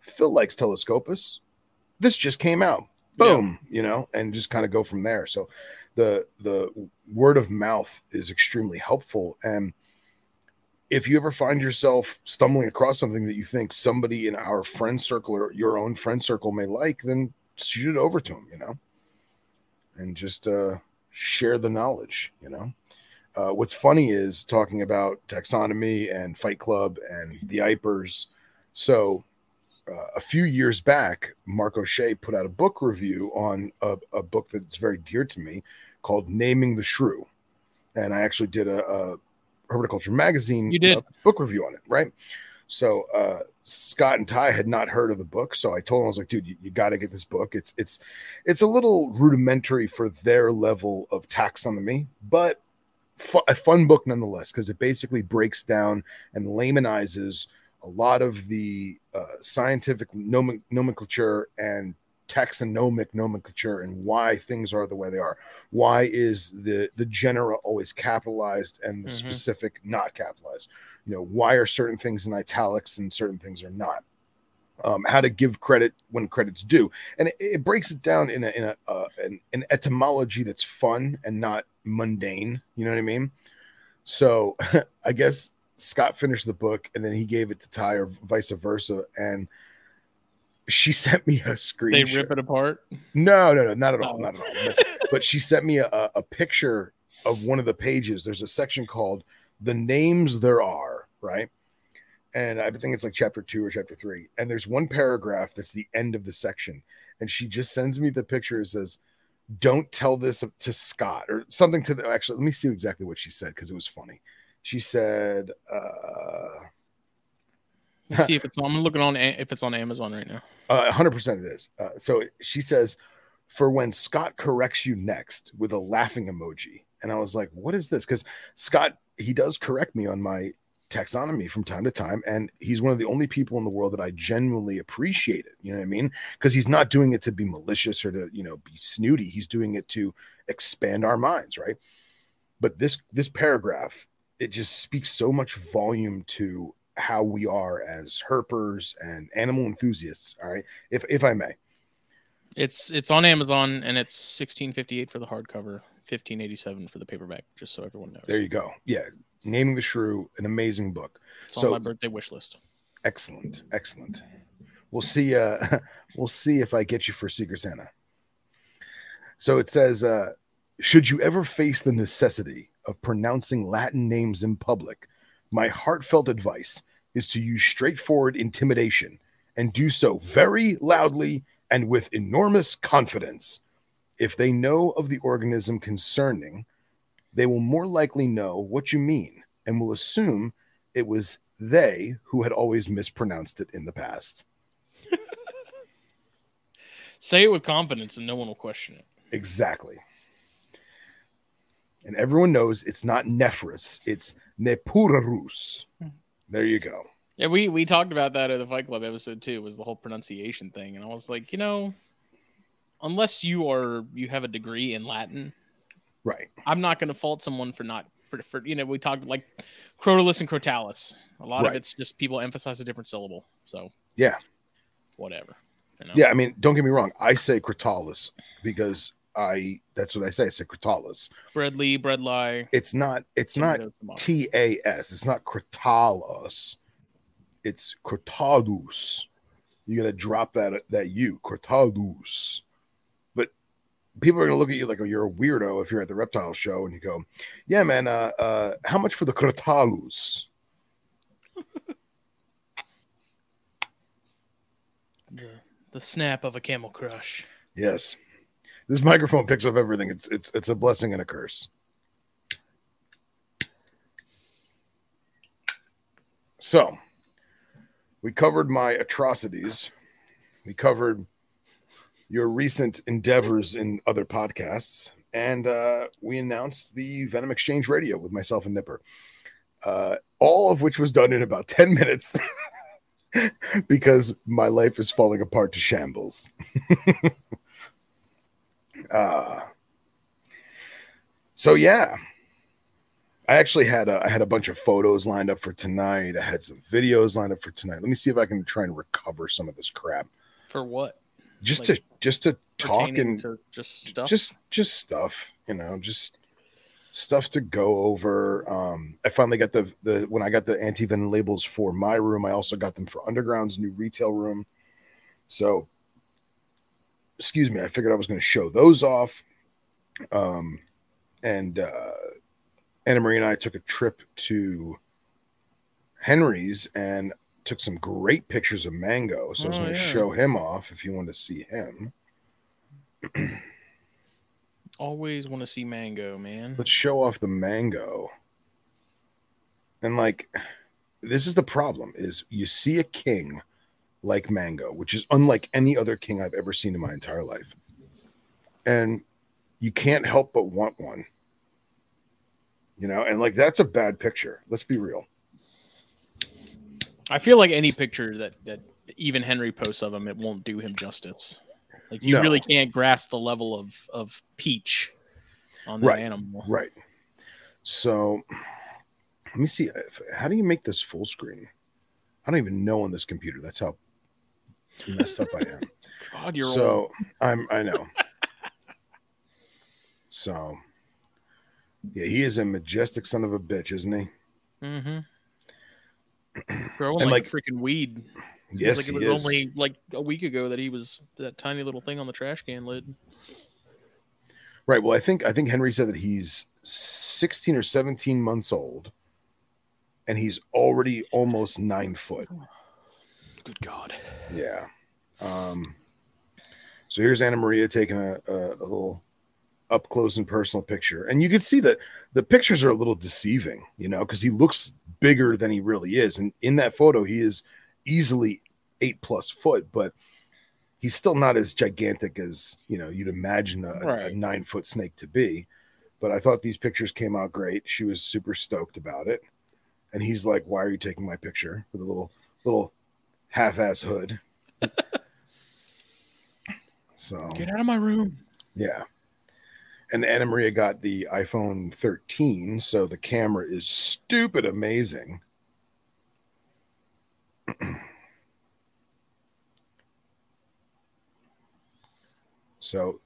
Phil likes Telescopus. This just came out." Yeah. Boom, you know, and just kind of go from there. So the the word of mouth is extremely helpful and if you ever find yourself stumbling across something that you think somebody in our friend circle or your own friend circle may like then shoot it over to them you know and just uh, share the knowledge. You know, uh, what's funny is talking about taxonomy and Fight Club and the Eippers. So, uh, a few years back, Mark O'Shea put out a book review on a, a, book that's very dear to me called Naming the Shrew. And I actually did a, a Herpetoculture magazine you did. book review on it, right? So uh, Scott and Ty had not heard of the book, so I told him I was like, "Dude, you, you got to get this book. It's it's it's a little rudimentary for their level of taxonomy, but fu- a fun book nonetheless because it basically breaks down and laymanizes a lot of the uh, scientific nom- nomenclature and taxonomic nomenclature and why things are the way they are. Why is the the genera always capitalized and the Mhm. specific not capitalized? You know, why are certain things in italics and certain things are not? Um, how to give credit when credit's due, and it, it breaks it down in a in a uh, an, an etymology that's fun and not mundane. You know what I mean? So *laughs* I guess Scott finished the book and then he gave it to Ty or vice versa, and she *laughs* sent me a screenshot. They rip it apart. No, no, no, not at all, Oh. not at all. But, she sent me a a picture of one of the pages. There's a section called "The Names There Are," right? And I think it's like chapter two or chapter three. And there's one paragraph that's the end of the section, and she just sends me the picture. and says, "Don't tell this to Scott," or something to the. Actually, let me see exactly what she said because it was funny. She said, uh, Let's see *laughs* if it's on. I'm looking on if it's on Amazon right now. Uh, 100% it is. Uh, so she says, for when Scott corrects you next with a laughing emoji. And I was like, what is this? Because Scott, he does correct me on my taxonomy from time to time. And he's one of the only people in the world that I genuinely appreciate it. You know what I mean? Because he's not doing it to be malicious or to, you know, be snooty. He's doing it to expand our minds, right? But this this paragraph, it just speaks so much volume to how we are as herpers and animal enthusiasts. All right, if if I may. It's it's on Amazon and it's 1658 for the hardcover, 1587 for the paperback. Just so everyone knows. There you go. Yeah, naming the shrew, an amazing book. it's on so- my birthday wish list. Excellent, excellent. We'll see. Uh, *laughs* we'll see if I get you for Secret Santa. So it says, uh, should you ever face the necessity of pronouncing Latin names in public, my heartfelt advice is to use straightforward intimidation and do so very loudly and with enormous confidence. If they know of the organism concerning, they will more likely know what you mean and will assume it was they who had always mispronounced it in the past. *laughs* Say it with confidence and no one will question it. Exactly. And everyone knows it's not Nephris, it's Nepurarus. There you go. Yeah, we we talked about that in the Fight Club episode too. Was the whole pronunciation thing, and I was like, you know, unless you are you have a degree in Latin, Right. I'm not going to fault someone for not for, for you know we talked like crotalus and crotalis. A lot Right. of it's just people emphasize a different syllable. So Yeah. whatever. You know? Yeah. I mean, don't get me wrong. I say Crotalus because I, that's what I say. I say Crotalus. Breadly, breadlie. It's not, it's not. T A S. It's not Crotalus. It's Crotadus. You got to drop that that U, Crotadus. People are gonna look at you like oh, you're a weirdo if you're at the reptile show and you go, "Yeah, man. Uh, uh, how much for the Crotalus?" the, the snap of a camel crush. Yes, this microphone picks up everything. It's it's it's a blessing and a curse. So, we covered my atrocities. We covered your recent endeavors in other podcasts, and uh, we announced the Venom Exchange Radio with myself and Nipper. Uh, all of which was done in about *laughs* 10 minutes *laughs* because my life is falling apart to shambles. *laughs* uh, so yeah, I actually had a, I had a bunch of photos lined up for tonight. I had some videos lined up for tonight. Let me see if I can try and recover some of this crap. For what? Just Like, to just to talk and to just stuff. just just stuff, you know, just stuff to go over. Um, I finally got the the when I got the anti venom labels for my room, I also got them for Underground's new retail room. So, excuse me, I figured I was going to show those off. Um, and uh, Anna Marie and I took a trip to Henry's and took some great pictures of Mango. So I was Oh, going to yeah. show him off if you want to see him. *clears throat* Always want to see Mango, man. Let's show off the Mango. And like, this is the problem: is you see a king like Mango, which is unlike any other king I've ever seen in my entire life, and you can't help but want one. You know, and like that's a bad picture. Let's be real. I feel like any picture that that even Henry posts of him, it won't do him justice. Like you No. really can't grasp the level of of peach on that Right. animal. Right. So let me see. if- How do you make this full screen? I don't even know on this computer. That's how messed up I am. *laughs* God, you're old. so I'm I know. so yeah, he is a majestic son of a bitch, isn't he? Mm-hmm. Growing And, like, like- freaking weed. Yes, like it was is. only like a week ago that he was that tiny little thing on the trash can lid. Right. Well, I think I think Henry said that he's 16 or 17 months old, and he's already almost nine foot. Good God. Yeah. Um, so here's Anna Maria taking a, a, a little up close and personal picture. And you can see that the pictures are a little deceiving, you know, because he looks bigger than he really is. And in that photo, he is easily eight plus foot, but he's still not as gigantic as, you know, you'd imagine a, a nine foot snake to be. But I thought these pictures came out great. She was super stoked about it. And he's like, Why are you taking my picture with a little, little half ass hood? *laughs* so Get out of my room. yeah. And Anna Maria got the iPhone 13, so the camera is stupid amazing. *clears throat* so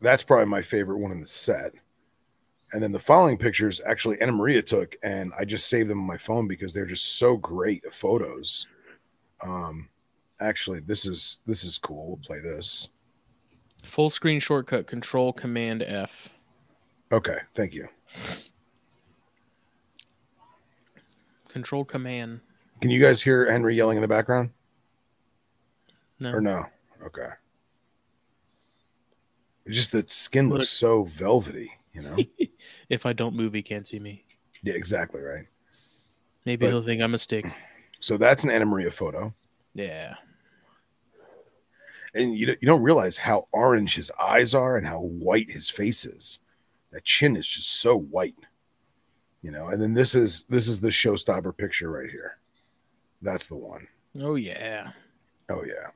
that's probably my favorite one in the set. And then the following pictures actually Anna Maria took, and I just saved them on my phone because they're just so great photos. Um, actually, this is this is cool. We'll play this. Full screen shortcut control command F. Okay, thank you. Control command. Can you guys hear Henry yelling in the background No. or no? Okay. It's just that skin Look. looks so velvety, you know? *laughs* If I don't move, he can't see me. yeah, exactly right. Maybe But- he'll think I'm a stick. *clears throat* So that's an Anna Maria photo. Yeah. And you, don't- you don't realize how orange his eyes are and how white his face is. That chin is just so white, you know? And then this is this is the showstopper picture right here. That's the one. Oh yeah. Oh, yeah.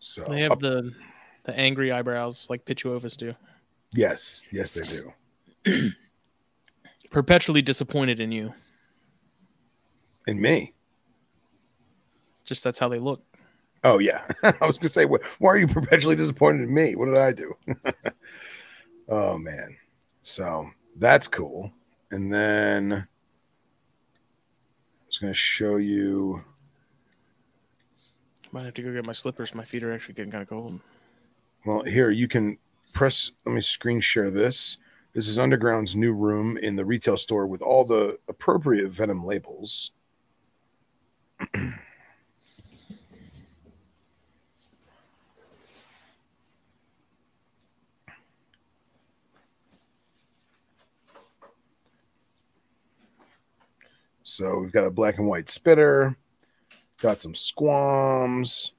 So, They have up- the the angry eyebrows like Pituophis do. yes, yes, they do. *clears throat* Perpetually disappointed in you. In me. Just that's how they look. Oh yeah, *laughs* I was gonna say, wh- why are you perpetually disappointed in me? What did I do? *laughs* oh man, so that's cool. And then I was gonna show you. I might have to go get my slippers. My feet are actually getting kind of cold. Well, here you can press. Let me screen share this. This is Underground's new room in the retail store with all the appropriate Venom labels. *clears throat* So we've got a black and white spitter, got some squams.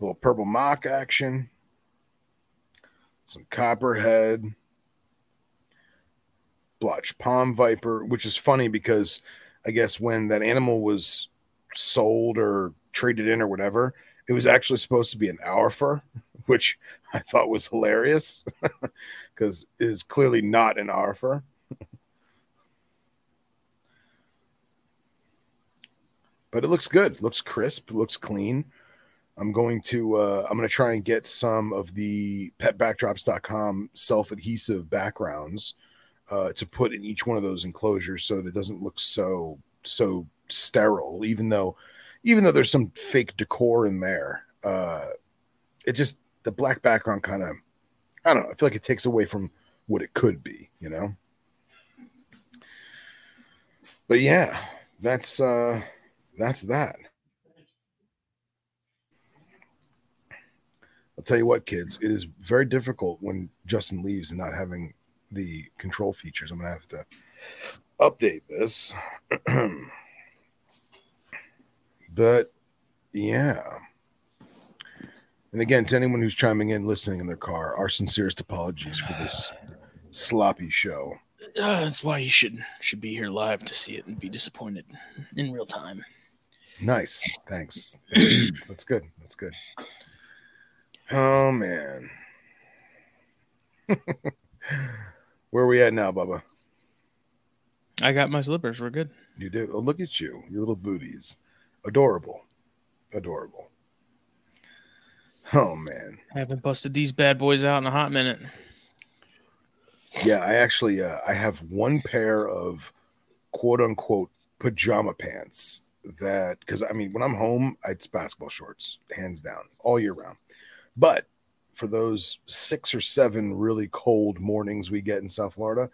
little purple mock action, some copperhead, blotch palm viper, which is funny because I guess when that animal was sold or traded in or whatever, it was actually supposed to be an hour fur, *laughs* which I thought was hilarious *laughs* because it is clearly not an fur. *laughs* but it looks good, looks crisp, looks clean. I'm going to uh, I'm going to try and get some of the petbackdrops.com self-adhesive backgrounds uh, to put in each one of those enclosures so that it doesn't look so so sterile even though even though there's some fake decor in there, uh, it just the black background kind of, I don't know. I feel like it takes away from what it could be, you know. But yeah, that's uh, that's that. I'll tell you what, kids, it is very difficult when Justin leaves and not having the control features. I'm gonna have to update this. *clears throat* but yeah. And again, to anyone who's chiming in, listening in their car, our sincerest apologies for this *sighs* sloppy show. Uh, that's why you should should be here live to see it and be disappointed in real time. Nice, thanks. *clears throat* thanks. That's good. That's good. Oh man. *laughs* Where are we at now, Bubba? I got my slippers. We're good. You do. Oh, look at you, you little booties. Adorable. Adorable. Oh man. I haven't busted these bad boys out in a hot minute. Yeah, I actually uh, I have one pair of quote unquote pajama pants that because I mean when I'm home, it's basketball shorts, hands down, all year round. But for those six or seven really cold mornings we get in South Florida,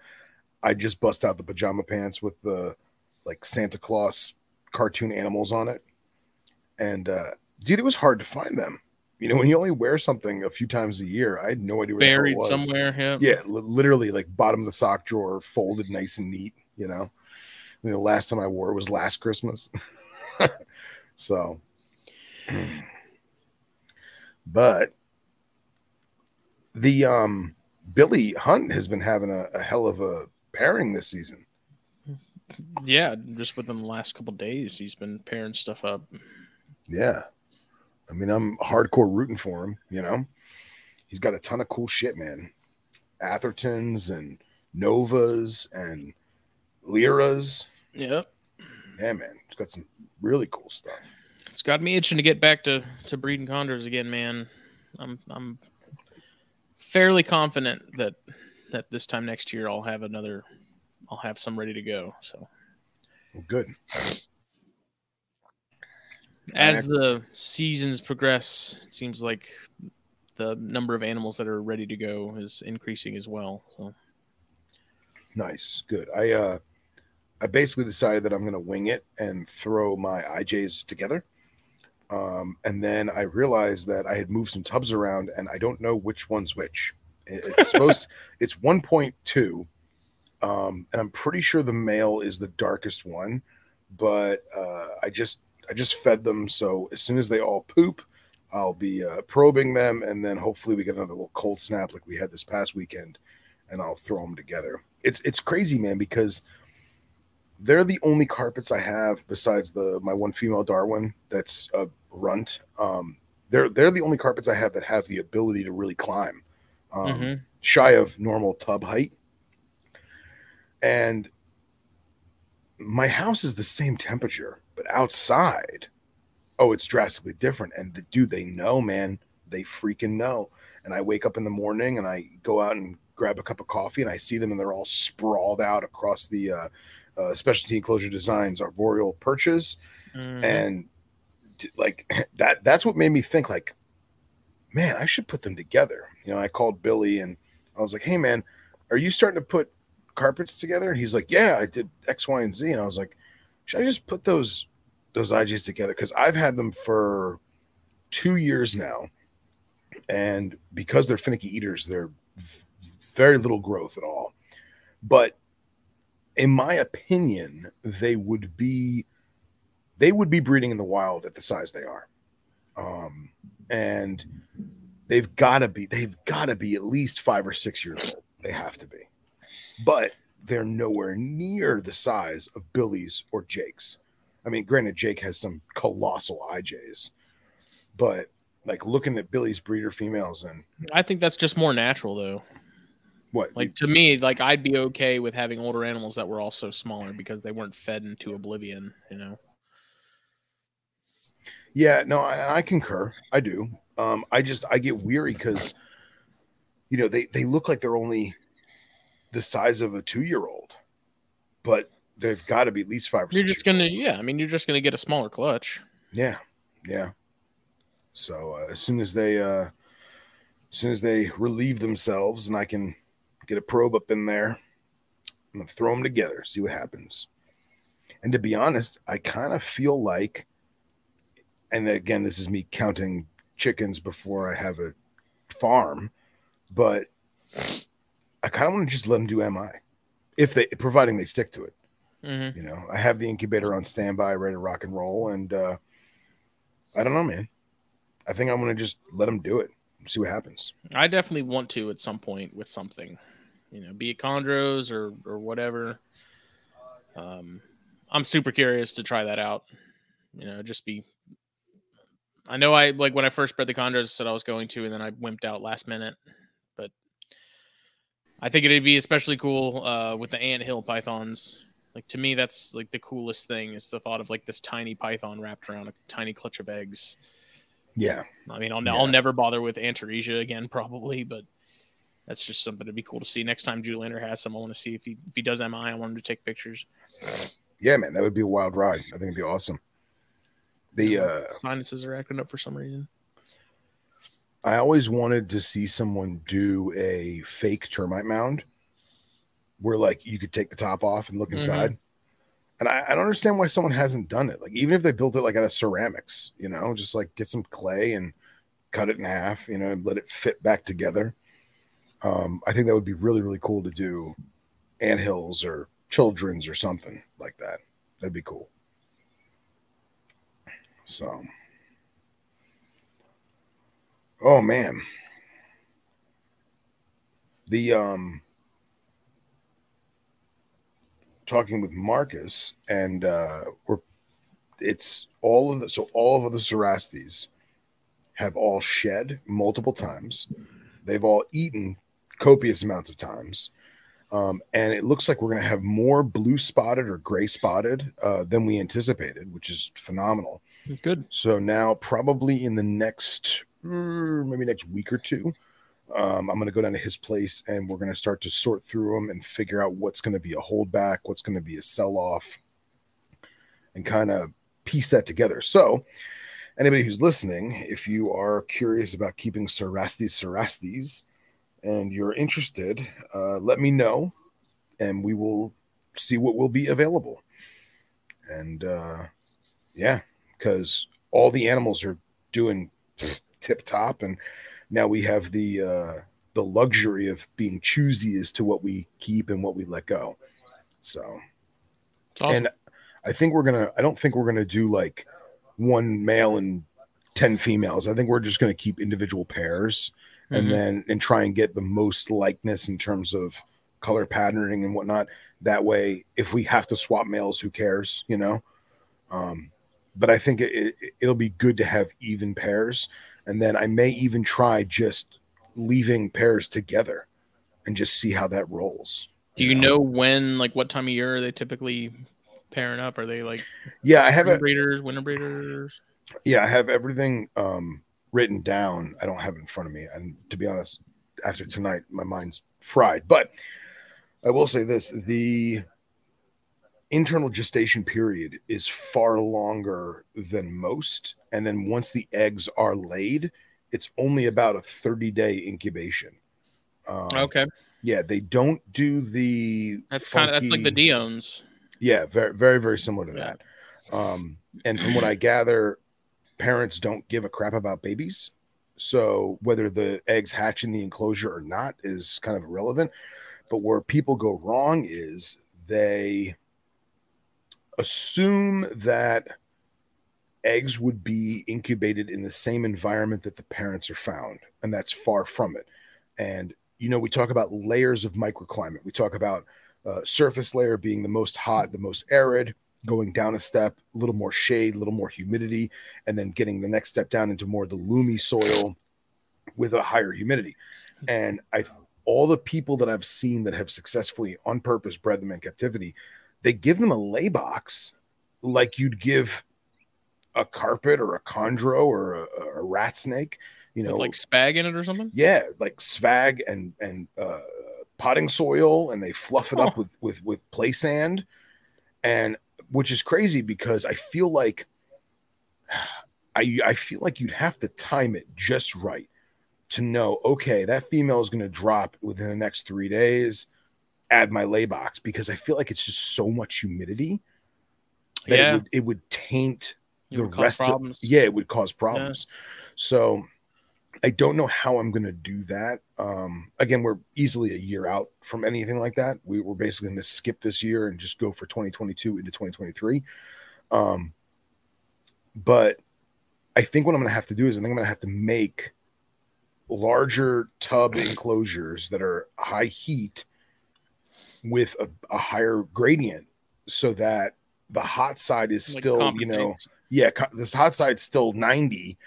I just bust out the pajama pants with the like Santa Claus cartoon animals on it. And uh dude, it was hard to find them. You know, when you only wear something a few times a year, I had no idea where it was Buried somewhere. Yeah. Yeah, li- literally like bottom of the sock drawer, folded nice and neat. You know, I mean, the last time I wore it was last Christmas. *laughs* so, *clears throat* but the um Billy Hunt has been having a, a hell of a pairing this season. Yeah, just within the last couple days, he's been pairing stuff up. Yeah. I mean, I'm hardcore rooting for him, you know. He's got a ton of cool shit, man. Athertons and Novas and Lyras. Yep. Yeah, man. He's got some really cool stuff. It's got me itching to get back to to breeding chondros again, man. I'm I'm fairly confident that that this time next year I'll have another I'll have some ready to go. So Well, good. As the seasons progress, it seems like the number of animals that are ready to go is increasing as well. So Nice. Good. I uh I basically decided that I'm gonna wing it and throw my IJs together. Um, and then I realized that I had moved some tubs around and I don't know which one's which. It's *laughs* supposed it's 1.2. Um, and I'm pretty sure the male is the darkest one, but uh I just I just fed them so as soon as they all poop, I'll be uh, probing them and then hopefully we get another little cold snap like we had this past weekend and I'll throw them together. It's it's crazy, man, because they're the only carpets I have besides the my one female Darwin that's a runt. Um, they're they're the only carpets I have that have the ability to really climb, um, Mhm. shy of normal tub height. And my house is the same temperature, outside, oh, it's drastically different. And the, dude, they know, man, they freaking know. And I wake up in the morning and I go out and grab a cup of coffee and I see them and they're all sprawled out across the uh, uh, specialty enclosure designs arboreal perches Mhm. and t- like *laughs* that that's what made me think like man i should put them together you know i called billy and i was like hey man are you starting to put carpets together and he's like yeah i did x y and z and i was like should i just put those those ijs together because i've had them for two years now and because they're finicky eaters they're very little growth at all but in my opinion they would be they would be breeding in the wild at the size they are. Um, and they've got to be, they've got to be at least five or six years old. They have to be. But they're nowhere near the size of Billy's or Jake's. I mean, granted, Jake has some colossal IJs, but like looking at Billy's breeder females and I think that's just more natural though. what, Like to me, like I'd be okay with having older animals that were also smaller because they weren't fed into oblivion, you know. Yeah, no, I, I concur. I do. Um, I just I get weary because you know they they look like they're only the size of a two year old, but they've got to be at least five. Or You're just gonna old. yeah, I mean you're just gonna get a smaller clutch. Yeah, yeah. So uh, as soon as they, uh, as soon as they relieve themselves, and I can get a probe up in there, I'm gonna throw them together, see what happens. And to be honest, I kind of feel like, and again, this is me counting chickens before I have a farm, but I kind of want to just let them do MI, if they, providing they stick to it. Mhm. You know, I have the incubator on standby, ready to rock and roll, and uh, I don't know, man. I think I'm gonna just let them do it, see what happens. I definitely want to at some point with something, you know, be it chondros or or whatever. Um, I'm super curious to try that out. You know, just be. I know I like when I first bred the chondros, I said I was going to, and then I wimped out last minute. But I think it'd be especially cool uh, with the ant hill pythons. Like to me, that's like the coolest thing is the thought of like this tiny python wrapped around a tiny clutch of eggs. Yeah, I mean, I'll, Yeah. I'll never bother with Antaresia again, *laughs* probably, but that's just something to be cool to see. Next time Juliander has some, I want to see if he if he does MI. I want him to take pictures. yeah, man, that would be a wild ride. I think it'd be awesome. The uh, Sinuses are acting up for some reason. I always wanted to see someone do a fake termite mound where like you could take the top off and look Mhm. inside. And I, I don't understand why someone hasn't done it. Like even if they built it like out of ceramics, you know, just like get some clay and cut it in half, you know, and let it fit back together. Um, I think that would be really, really cool to do anthills or children's or something like that. That'd be cool. So Oh man. The um talking with Marcus and uh we're it's all of the so all of the Cerastes have all shed multiple times. They've all eaten copious amounts of times. Um, and it looks like we're going to have more blue spotted or gray spotted uh, than we anticipated, which is phenomenal. Good. So now, probably in the next, mm, maybe next week or two, um, I'm going to go down to his place and we're going to start to sort through them and figure out what's going to be a holdback, what's going to be a sell off, and kind of piece that together. So, anybody who's listening, if you are curious about keeping Cerastes Cerastes and you're interested, uh, let me know and we will see what will be available. And uh, yeah, because all the animals are doing tip top, and now we have the uh, the luxury of being choosy as to what we keep and what we let go. So, awesome. and I think we're gonna. I don't think we're gonna do like one male and ten females. I think we're just gonna keep individual pairs, and Mhm. then and try and get the most likeness in terms of color patterning and whatnot. That way, if we have to swap males, who cares? You know. Um, but I think it, it, it'll be good to have even pairs, and then I may even try just leaving pairs together, and just see how that rolls. Do you know when, like, what time of year are they typically pairing up? Are they like Yeah, I have it. breeders, winter breeders? Yeah, I have everything um, written down. I don't have it in front of me, and to be honest, after tonight, my mind's fried. But I will say this: the internal gestation period is far longer than most, and then once the eggs are laid, it's only about a thirty-day incubation. Um, Okay, Yeah, they don't do the. that's kind of that's like the Dion's. Yeah, very, very, very similar to that. Um, and from what I gather, parents don't give a crap about babies. So whether the eggs hatch in the enclosure or not is kind of irrelevant. But where people go wrong is they assume that eggs would be incubated in the same environment that the parents are found, and that's far from it. And you know, we talk about layers of microclimate. We talk about uh, surface layer being the most hot, the most arid, going down a step, a little more shade, a little more humidity, and then getting the next step down into more the loomy soil with a higher humidity. And I, all the people that I've seen that have successfully on purpose bred them in captivity, they give them a lay box like you'd give a carpet or a chondro or a, a rat snake, you know, With, like spag in it or something. yeah, like swag and and uh, potting soil, and they fluff it up with with with play sand, and which is crazy because I feel like *sighs* I I feel like you'd have to time it just right to know. Okay, that female is going to drop within the next three days. Add my lay box because I feel like it's just so much humidity that Yeah. it, would, it would taint It the would rest problems. of yeah it would cause problems. So i don't know how i'm going to do that. Um again we're easily a year out from anything like that. We were basically going to skip this year and just go for 2022 into 2023 um but i think what i'm going to have to do is i think i'm going to have to make larger tub enclosures that are high heat with a, a higher gradient so that the hot side is Like still you know yeah, co- this hot side's still 90,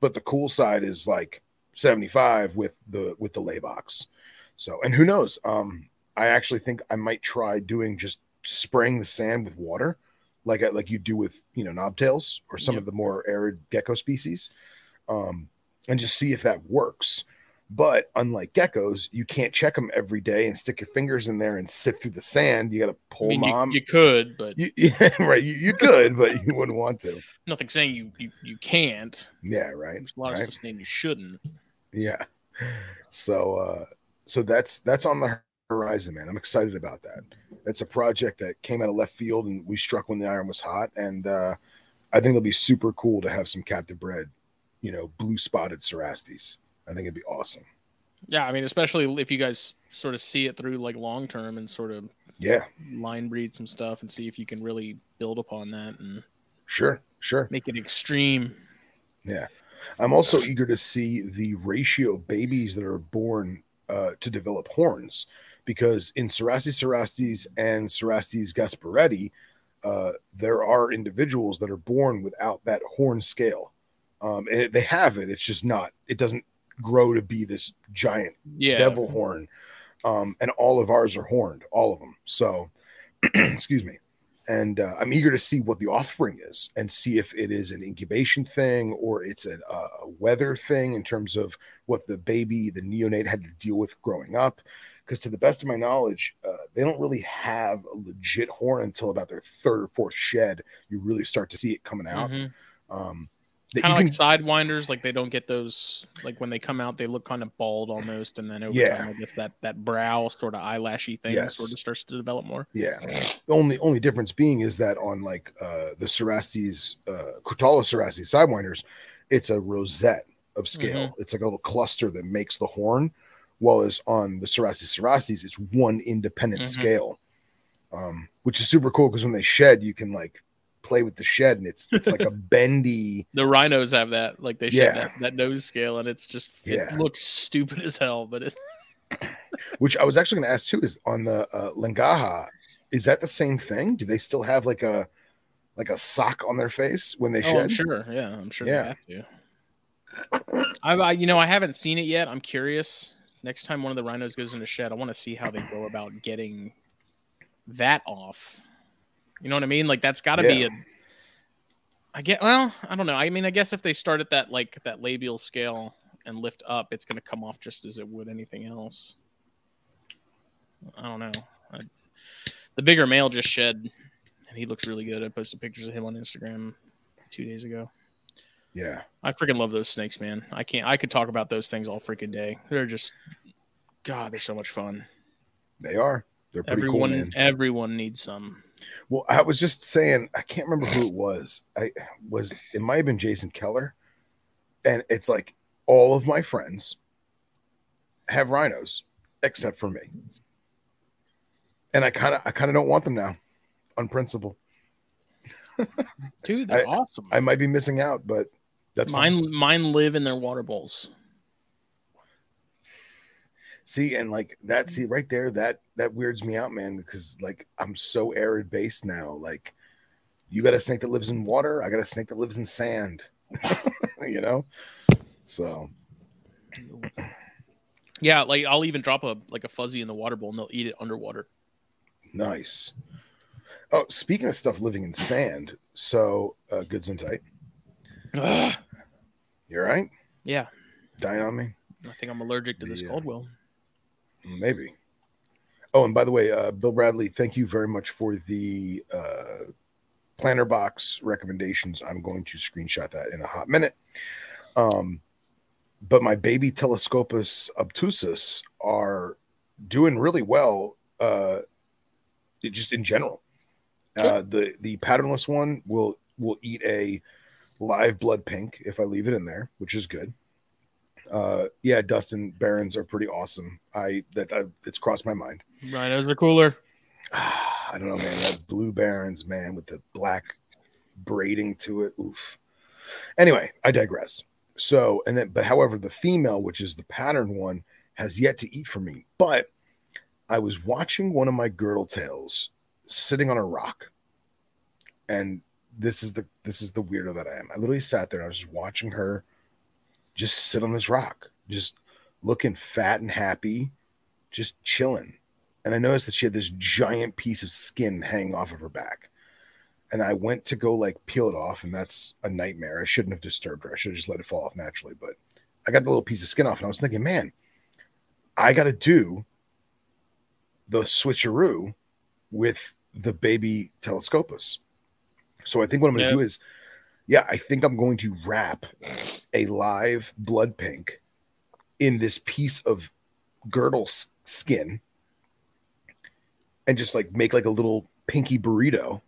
but the cool side is like 75 with the with the lay box. So, and who knows? Um, I actually think I might try doing just spraying the sand with water, like like you do with you know knobtails or some Yep. of the more arid gecko species, um, and just see if that works. But unlike geckos, you can't check them every day and stick your fingers in there and sift through the sand. You got to I pull mean, you, mom. you could, but You- *laughs* yeah, right. You, you could, but you wouldn't want to. nothing saying you you, you can't. Yeah, right. There's a lot of right. stuff saying you shouldn't. Yeah. So uh so that's that's on the horizon, man. I'm excited about that. That's a project that came out of left field and we struck when the iron was hot. And uh I think it'll be super cool to have some captive bred, you know, blue spotted cerastes. I think it'd be awesome. Yeah, I mean, especially if you guys sort of see it through like long term and sort of Yeah, line breed some stuff and see if you can really build upon that and sure, sure. make it extreme. Yeah. I'm also eager to see the ratio of babies that are born uh, to develop horns because in Cerastes cerastes and Cerastes gasparetti, uh, there are individuals that are born without that horn scale. Um, and they have it, it's just not, it doesn't grow to be this giant Yeah. devil horn. Um, and all of ours are horned, all of them. So, *clears throat* excuse me. And uh, I'm eager to see what the offspring is and see if it is an incubation thing or it's a, a weather thing in terms of what the baby, the neonate had to deal with growing up. Because to the best of my knowledge, uh, they don't really have a legit horn until about their third or fourth shed. You really start to see it coming out. Mhm. Um, that Kind of can- like sidewinders, like they don't get those. Like when they come out, they look kind of bald almost, and then over Yeah. time, I guess that that brow sort of eyelashy thing Yes. sort of starts to develop more. Yeah. The only only difference being is that on like uh the Cerastes, uh Crotalus Cerastes sidewinders, it's a rosette of scale. It's like a little cluster that makes the horn. While as on the Cerastes Cerastes, it's one independent Mhm. scale. Um, which is super cool because when they shed, you can like play with the shed and it's it's like a *laughs* bendy The rhinos have that, like they Yeah. shed that, that nose scale, and it's just it Yeah. looks stupid as hell, but it, *laughs* which I was actually gonna ask too is on the uh Langaha, is that the same thing? Do they still have like a like a sock on their face when they oh, I'm shed? sure, yeah, I'm sure Yeah. they have to. I, I, you know, I haven't seen it yet. I'm curious. Next time one of the rhinos goes in the shed, I want to see how they go about getting that off. You know what I mean? Like that's got to be Yeah. a. I get well. I don't know. I mean, I guess if they start at that like that labial scale and lift up, it's going to come off just as it would anything else. I don't know. I, the bigger male just shed, and he looks really good. I posted pictures of him on Instagram two days ago. Yeah. I freaking love those snakes, man. I can't. I could talk about those things all freaking day. They're just, God, they're so much fun. They are. They're pretty everyone, cool, man. everyone needs some. Well, I was just saying, I can't remember who it was. I was it might have been Jason Keller. And it's like all of my friends have rhinos except for me. And I kind of I kind of don't want them now on principle. Dude, they're awesome. I might be missing out, but that's fine. mine, mine live in their water bowls. See, and like that, see right there, that that weirds me out, man, because like I'm so arid based now. Like you got a snake that lives in water, I got a snake that lives in sand. *laughs* you know? So Yeah, like I'll even drop a like a fuzzy in the water bowl and they'll eat it underwater. nice. Oh, speaking of stuff living in sand, so uh goods and tight. Ugh. You all right? Yeah, Dying on me? I think I'm allergic to this The, uh, Caldwell. Maybe. Oh, and by the way, uh, Bill Bradley, thank you very much for the uh, planter box recommendations. I'm going to screenshot that in a hot minute. Um, but my baby telescopus obtusus are doing really well. Uh, just in general, Sure. uh, the the patternless one will will eat a live blood pink if I leave it in there, which is good. Uh, yeah, Dustin Barons are pretty awesome. I that I, it's crossed my mind. Rhinos are cooler. *sighs* I don't know, man. That blue Barons, man, with the black braiding to it. Oof. Anyway, I digress. So, and then, but however, the female, which is the pattern one, has yet to eat for me. But I was watching one of my girdle tails sitting on a rock, and this is the this is the weirdo that I am. I literally sat there and I was just watching her just sit on this rock, just looking fat and happy, just chilling and I noticed that she had this giant piece of skin hanging off of her back. And I went to go like peel it off, and that's a nightmare. I shouldn't have disturbed her. I should have just let it fall off naturally. But I got the little piece of skin off, and I was thinking, man, I got to do the switcheroo with the baby telescopus. So I think what I'm going to do is, yeah, I think I'm going to wrap a live blood pink in this piece of girdle s- skin and just like make like a little pinky burrito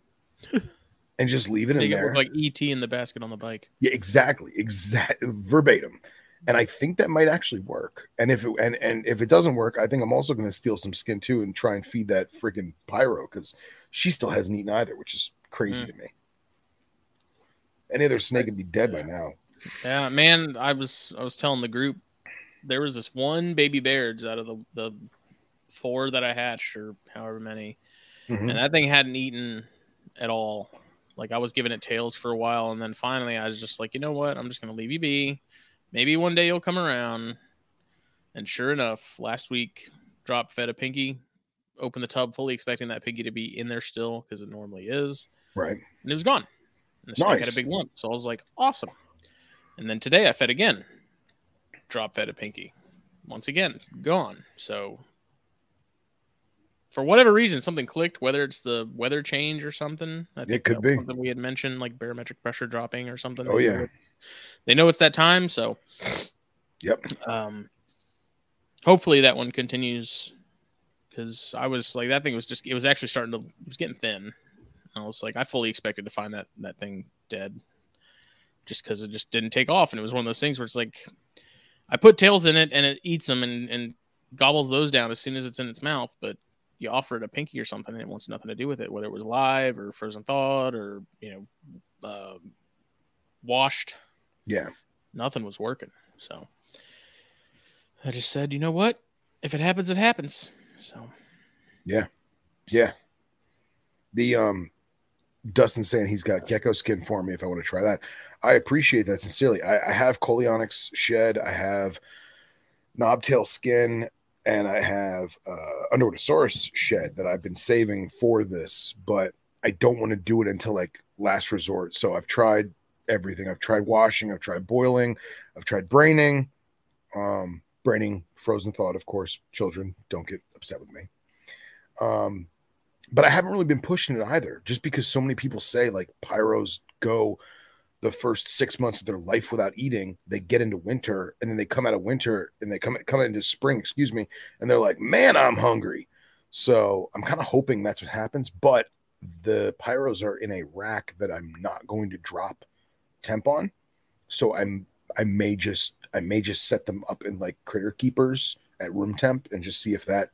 *laughs* and just leave it in Make it there. look like ET in the basket on the bike. yeah, exactly, exact verbatim. And I think that might actually work. And if it and and if it doesn't work, I think I'm also going to steal some skin too and try and feed that freaking pyro because she still hasn't eaten either, which is crazy hmm. to me. Any other snake would be dead by now. Yeah, man. I was I was telling the group there was this one baby Baird's out of the the four that I hatched or however many, Mhm. and that thing hadn't eaten at all. Like I was giving it tails for a while, and then finally I was just like, you know what? I'm just gonna leave you be. Maybe one day you'll come around. And sure enough, last week drop fed a pinky, opened the tub fully expecting that piggy to be in there still because it normally is, Right. and it was gone. And the snake had Nice. a big lump, so I was like, awesome. And then today I fed again, drop fed a pinky, once again gone. So for whatever reason, something clicked. Whether it's the weather change or something, I think could be. something we had mentioned, like barometric pressure dropping or something. Oh, They yeah. it's- they know it's that time. So Yep. um, hopefully that one continues because I was like that thing was just it was actually starting to it was getting thin. I was like I fully expected to find that that thing dead, just because it just didn't take off, and it was one of those things where it's like I put tails in it and it eats them and and gobbles those down as soon as it's in its mouth, but you offer it a pinky or something and it wants nothing to do with it, whether it was live or frozen thawed or you know uh, washed Yeah. nothing was working. So I just said, you know what? If it happens, it happens. So Yeah. Yeah. The um Dustin saying he's got gecko skin for me if I want to try that. I appreciate that sincerely. I, I have Coleonyx shed, I have knobtail skin, and I have uh Underwoodosaurus shed that I've been saving for this, but I don't want to do it until like last resort. So I've tried everything. I've tried washing, I've tried boiling, I've tried braining. Um braining frozen thought, of course. Children don't get upset with me. Um but I haven't really been pushing it either, just because so many people say like pyros go the first six months of their life without eating. They get into winter, and then they come out of winter and they come come into spring, excuse me, and they're like, "Man, I'm hungry." So I'm kind of hoping that's what happens. But the pyros are in a rack that I'm not going to drop temp on, so I'm I may just I may just set them up in like critter keepers at room temp and just see if that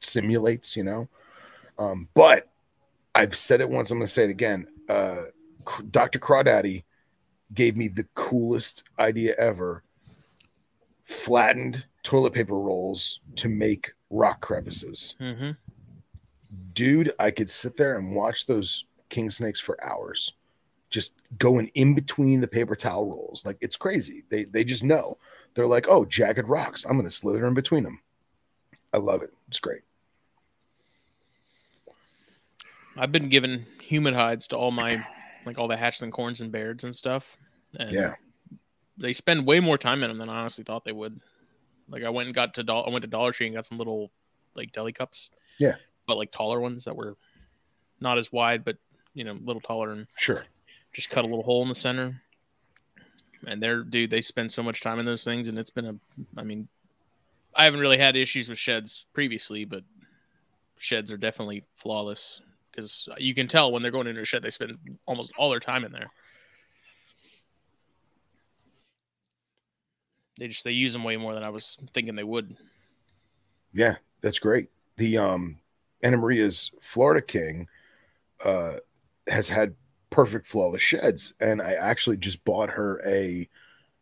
simulates, you know. Um, but I've said it once, I'm going to say it again. Uh, Dr. Crawdaddy gave me the coolest idea ever flattened toilet paper rolls to make rock crevices. hmm Dude, I could sit there and watch those king snakes for hours, just going in between the paper towel rolls. Like it's crazy. They they just know. They're like, oh, jagged rocks. I'm going to slither in between them. I love it. It's great. I've been giving human hides to all my like all the hatchling corns and beards and stuff. And Yeah. they spend way more time in them than I honestly thought they would. Like I went and got to Dol- I went to Dollar Tree and got some little like deli cups. Yeah. but like taller ones that were not as wide but you know, a little taller and Sure. just cut a little hole in the center. And they're dude, they spend so much time in those things, and it's been a. I mean, I haven't really had issues with sheds previously, but sheds are definitely flawless because you can tell when they're going into a shed, they spend almost all their time in there. They just they use them way more than I was thinking they would. Yeah, that's great. The um Anna Maria's Florida King uh has had perfect flawless sheds and I actually just bought her a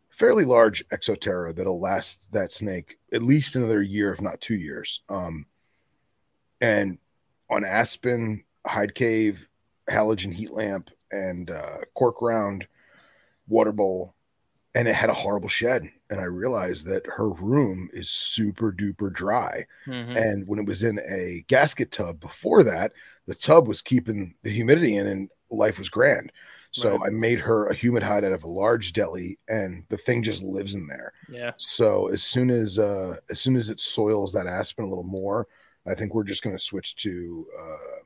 fairly large Exo Terra that'll last that snake at least another year if not 2 years. Um and on Aspen, Hide Cave, halogen heat lamp and uh cork round water bowl and it had a horrible shed. And i realized that her room is super duper dry. Mhm. and when it was in a gasket tub before that the tub was keeping the humidity in and life was grand. So Right. i made her a humid hide out of a large deli and the thing just lives in there. Yeah, so as soon as uh as soon as it soils that aspen a little more i think we're just going to switch to uh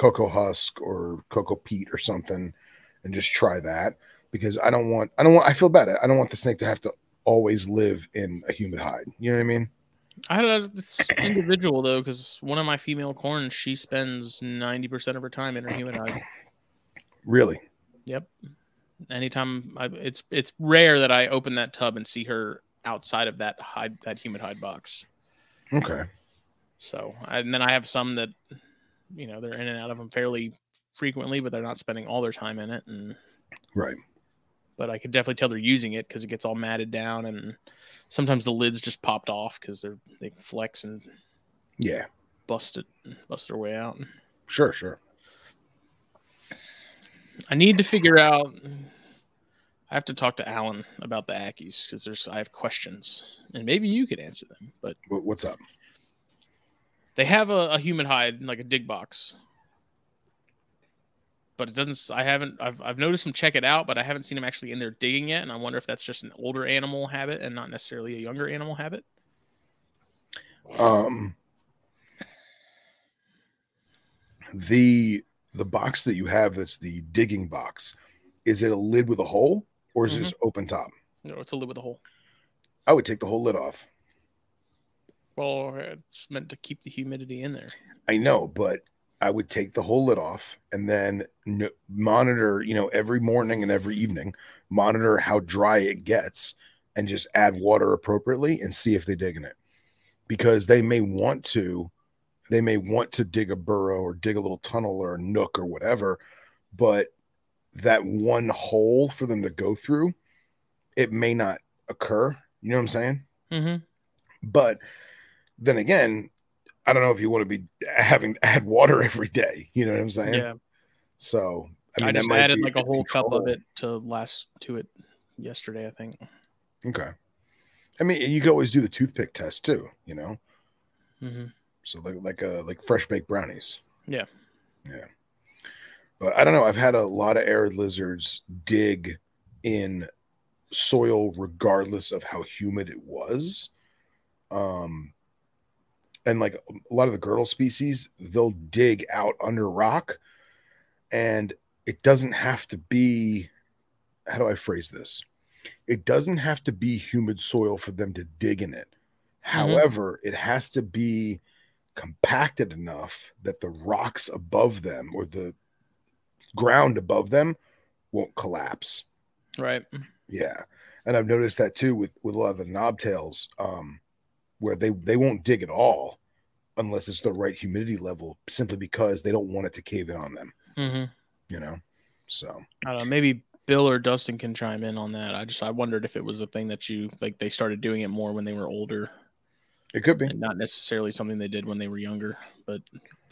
cocoa husk or cocoa peat or something and just try that because i don't want i don't want i feel bad i don't want the snake to have to always live in a humid hide you know what i mean I don't know. It's individual though, because one of my female corns, she spends ninety percent of her time in her human hide. really Yep. Anytime I, it's it's rare that I open that tub and see her outside of that hide that humid hide box. okay So and then I have some that, you know, they're in and out of them fairly frequently, but they're not spending all their time in it. And right but I could definitely tell they're using it because it gets all matted down, and sometimes the lids just popped off because they're they flex and yeah bust it, bust their way out. sure sure I need to figure out. I have to talk to Alan about the Ackies because there's I have questions, and maybe you could answer them. But what's up they have a, a human hide, in like a dig box, but it doesn't. I haven't. I've I've noticed them check it out, but I haven't seen them actually in there digging yet, and I wonder if that's just an older animal habit and not necessarily a younger animal habit. um the the box that you have that's the digging box is it a lid with a hole or is it just open top No, it's a lid with a hole. i would take the whole lid off Well, it's meant to keep the humidity in there. I know, but I would take the whole lid off and then monitor, you know, every morning and every evening, monitor how dry it gets and just add water appropriately and see if they dig in it. Because they may want to, they may want to dig a burrow or dig a little tunnel or a nook or whatever, but that one hole for them to go through, it may not occur. You know what I'm saying? Mm-hmm. But then again, I don't know if you want to be having to add water *laughs* every day. You know what I'm saying? Yeah, So I, mean, that just added like a whole cup of it to last to it yesterday. I think. Okay. I mean, you could always do the toothpick test too. You know, Mm-hmm. so like like uh like fresh baked brownies. Yeah. Yeah. But I don't know. I've had a lot of arid lizards dig in soil regardless of how humid it was. Um and like a lot of the girdle species, they'll dig out under rock and it doesn't have to be how do I phrase this? It doesn't have to be humid soil for them to dig in it. However, it has to be compacted enough that the rocks above them or the ground above them won't collapse. Right. Yeah. And I've noticed that too with, with a lot of the knobtails, um, where they, they won't dig at all unless it's the right humidity level, simply because they don't want it to cave in on them, Mm-hmm. you know? So I don't know. Maybe Bill or Dustin can chime in on that. I just I wondered if it was a thing that you like they started doing it more when they were older it could be. and not necessarily something they did when they were younger. But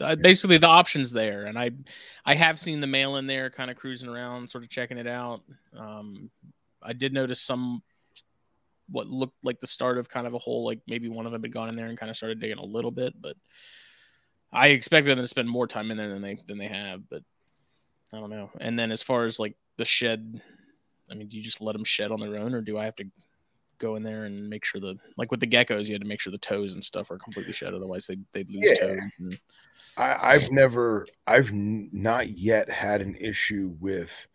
uh, basically, the options there, and I I have seen the male in there kind of cruising around, sort of checking it out. Um, I did notice some what looked like the start of kind of a hole, like maybe one of them had gone in there and kind of started digging a little bit, but I expected them to spend more time in there than they than they have, but I don't know. And then as far as like the shed, I mean, do you just let them shed on their own, or do I have to go in there and make sure the like with the geckos, you had to make sure the toes and stuff are completely shed, otherwise they they'd lose Yeah. toes. And, I, I've never, I've n- not yet had an issue with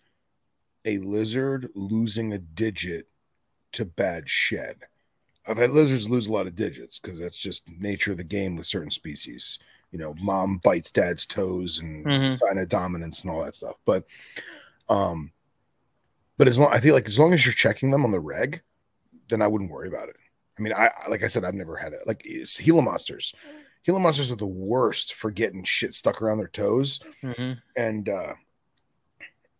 a lizard losing a digit to bad shed. I've had lizards lose a lot of digits because that's just nature of the game with certain species. You know, mom bites dad's toes and Mhm. sign of dominance and all that stuff. But, um, but as long I feel like as long as you're checking them on the reg, then I wouldn't worry about it. I mean, I like I said, I've never had it. Like it's Gila monsters. Gila monsters are the worst for getting shit stuck around their toes. Mhm. And uh,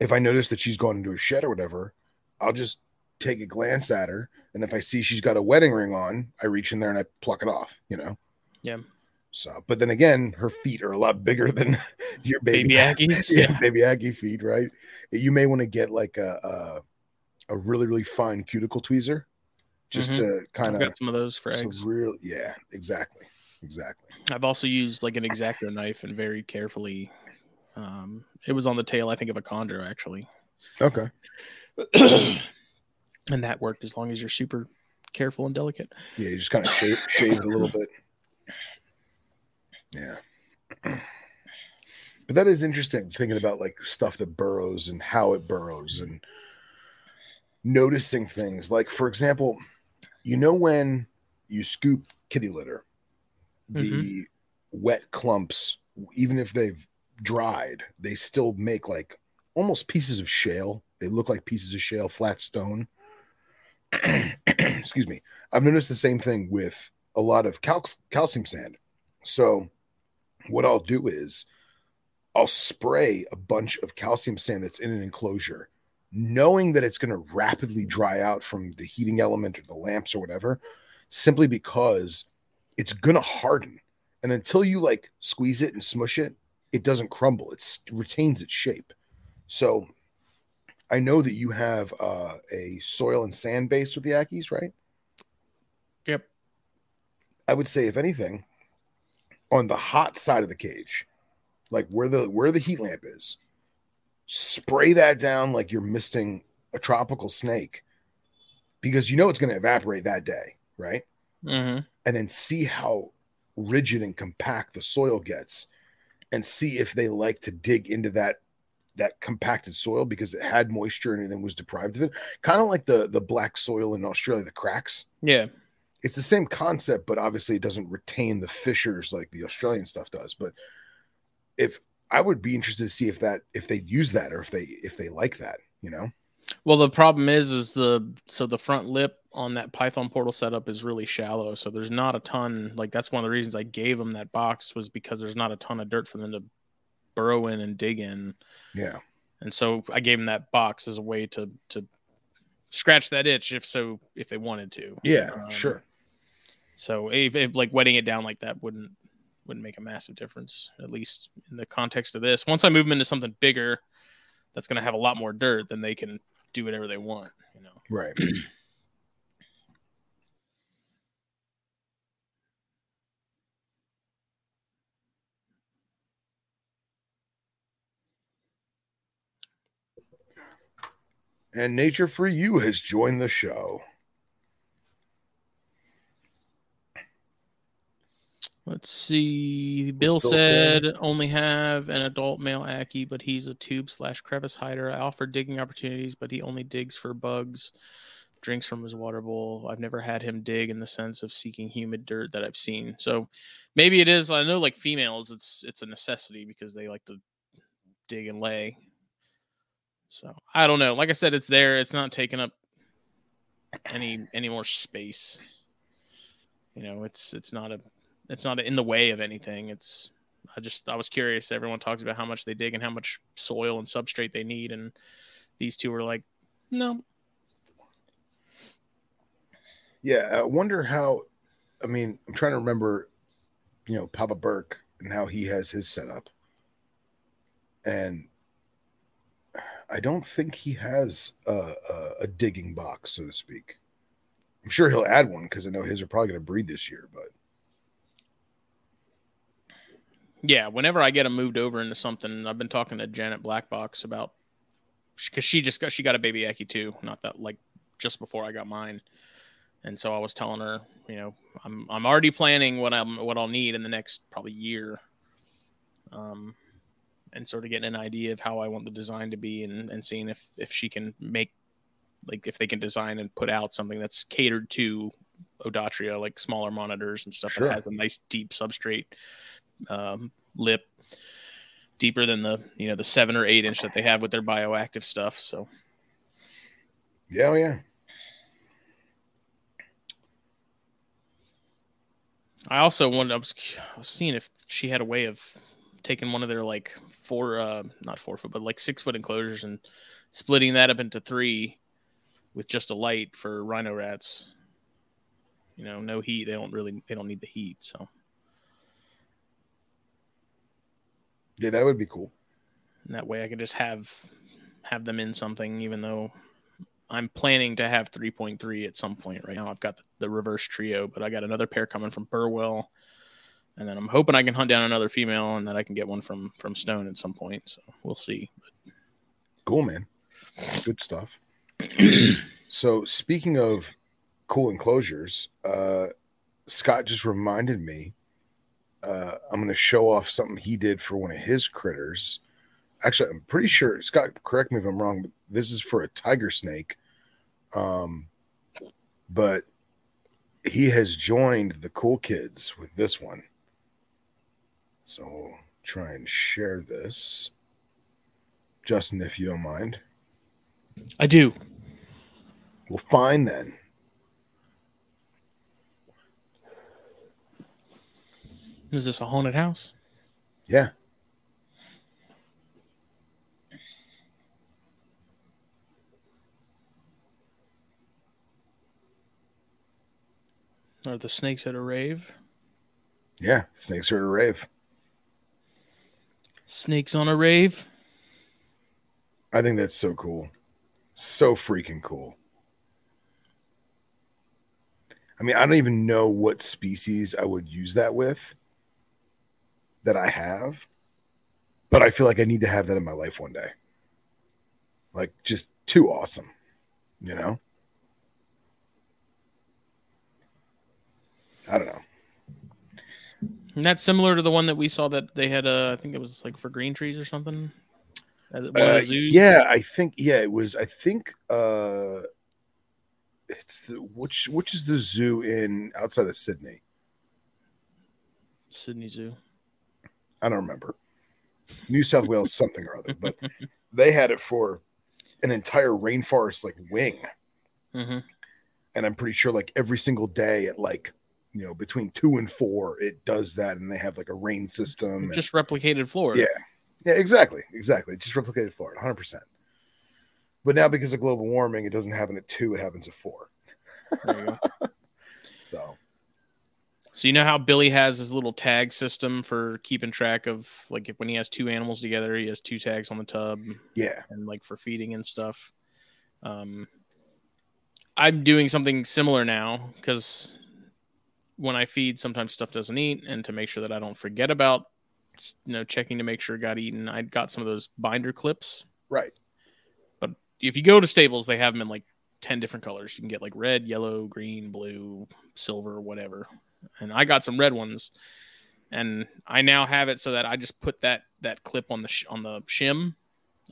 if I notice that she's going into a shed or whatever, I'll just take a glance at her. And if I see she's got a wedding ring on, I reach in there and I pluck it off, you know? Yeah. So, but then again, her feet are a lot bigger than *laughs* your baby, Baby Aggies, *laughs* yeah, yeah. baby Aggie feet, right? You may want to get like a, a, a really, really fine cuticle tweezer just Mhm. to kind of got some of those for eggs. real, yeah, exactly. Exactly. I've also used like an exacto knife and very carefully. Um, it was on the tail, I think, of a chondro actually, Okay. *clears throat* *clears throat* and that worked as long as you're super careful and delicate. Yeah, you just kind of shave, shave it a little bit. Yeah. But that is interesting thinking about like stuff that burrows and how it burrows and noticing things. Like, for example, you know, when you scoop kitty litter, the mm-hmm. wet clumps, even if they've dried, they still make like almost pieces of shale. They look like pieces of shale, flat stone. *clears throat* Excuse me. I've noticed the same thing with a lot of cal- calcium sand. So, what I'll do is I'll spray a bunch of calcium sand that's in an enclosure, knowing that it's going to rapidly dry out from the heating element or the lamps or whatever, simply because it's going to harden. And until you like squeeze it and smush it, it doesn't crumble. It retains its shape. So, I know that you have uh, a soil and sand base with the Ackies, right? Yep. I would say, if anything, on the hot side of the cage, like where the where the heat lamp is, spray that down like you're misting a tropical snake, because you know it's going to evaporate that day, right? Mm-hmm. And then see how rigid and compact the soil gets, and see if they like to dig into that that compacted soil because it had moisture and then was deprived of it. Kind of like the the black soil in Australia, the cracks Yeah. it's the same concept, but obviously it doesn't retain the fissures like the Australian stuff does. But if I would be interested to see if that if they use that or if they if they like that, you know. Well, the problem is, is the so the front lip on that Python portal setup is really shallow, so there's not a ton. Like that's one of the reasons I gave them that box was because there's not a ton of dirt for them to burrow in and dig in, Yeah. and so I gave them that box as a way to to scratch that itch if so if they wanted to. Yeah, Um, sure. So if, if like wetting it down like that wouldn't wouldn't make a massive difference, at least in the context of this. Once I move them into something bigger, that's going to have a lot more dirt, then they can do whatever they want. You know. Right. *clears throat* and Nature for You has joined the show. Let's see. Bill Bill said only have an adult male Ackie, but he's a tube slash crevice hider. I offer digging opportunities, but he only digs for bugs, drinks from his water bowl. I've never had him dig in the sense of seeking humid dirt that I've seen. So maybe it is. I know like females, it's it's a necessity because they like to dig and lay. So I don't know. Like I said, it's there. It's not taking up any any more space. You know, it's it's not a it's not in the way of anything. It's I just I was curious. Everyone talks about how much they dig and how much soil and substrate they need, and these two were like, no. Yeah, I wonder how. I mean, I'm trying to remember, you know, Papa Burke and how he has his setup, and I don't think he has a, a, a digging box, so to speak. I'm sure he'll add one because I know his are probably going to breed this year, but Yeah, whenever I get him moved over into something, I've been talking to Janet Blackbox about because she just got she got a baby Ackie too, not that like just before I got mine, And so I was telling her, you know, I'm I'm already planning what I'm what I'll need in the next probably year. Um, and sort of getting an idea of how I want the design to be and, and seeing if if she can make like if they can design and put out something that's catered to Odatria, like smaller monitors and stuff Sure. that has a nice deep substrate um, lip, deeper than the you know the seven or eight inch that they have with their bioactive stuff. So Yeah, oh, yeah. I also wanted I was, I was seeing if she had a way of taking one of their like four uh not four foot but like six foot enclosures and splitting that up into three with just a light for rhino rats. You know, no heat. They don't really they don't need the heat. So Yeah, that would be cool. and that way I could just have have them in something even though I'm planning to have 3.3 at some point right now. I've got the, the reverse trio, but I got another pair coming from Burwell. And then I'm hoping I can hunt down another female and that I can get one from from Stone at some point. So we'll see. Cool, man. Good stuff. *clears throat* so, speaking of cool enclosures, uh, Scott just reminded me uh, I'm going to show off something he did for one of his critters. Actually, I'm pretty sure, Scott, correct me if I'm wrong, but this is for a tiger snake. Um, but he has joined the cool kids with this one. So, try and share this. Justin, if you don't mind. I do. Well, fine then. Is this a haunted house? Yeah. Are the snakes at a rave? Yeah. Snakes are at a rave. Snakes on a rave? I think that's so cool. So freaking cool. I mean, I don't even know what species I would use that with that I have, but I feel like I need to have that in my life one day. Like, just too awesome, you know? I don't know. And that's similar to the one that we saw that they had. Uh, I think it was like for green trees or something. At one of the Uh, yeah, I think yeah, it was. I think uh, it's the which which is the zoo in outside of Sydney. Sydney Zoo. I don't remember. New South Wales something or other, but *laughs* they had it for an entire rainforest like wing, hmm and I'm pretty sure like every single day at like you know between two and four it does that, and they have like a rain system. and- Just replicated Florida. Yeah. Yeah, exactly. Exactly. Just replicated Florida, 100%. But now because of global warming, it doesn't happen at two, it happens at four. There you go. *laughs* So, So you know how Billy has his little tag system for keeping track of like if when he has two animals together, he has two tags on the tub yeah. and like for feeding and stuff. Um, I'm doing something similar now because when I feed, sometimes stuff doesn't eat, and to make sure that I don't forget about you know checking to make sure it got eaten, I got some of those binder clips. Right. But if you go to Staples, they have them in like ten different colors. You can get like red, yellow, green, blue, silver, whatever. And I got some red ones, and I now have it so that I just put that that clip on the sh- on the shim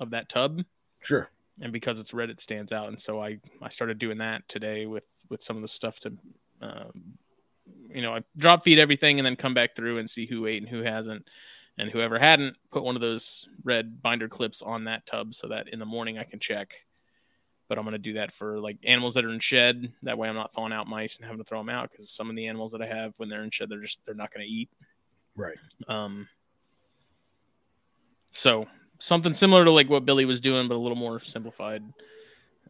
of that tub Sure. and because it's red it stands out and so i i started doing that today with with some of the stuff to um, you know i drop feed everything and then come back through and see who ate and who hasn't and whoever hadn't put one of those red binder clips on that tub so that in the morning i can check but i'm going to do that for like animals that are in shed that way i'm not thawing out mice and having to throw them out because some of the animals that i have when they're in shed they're just they're not going to eat Right. um, so something similar to like what Billy was doing, but a little more simplified.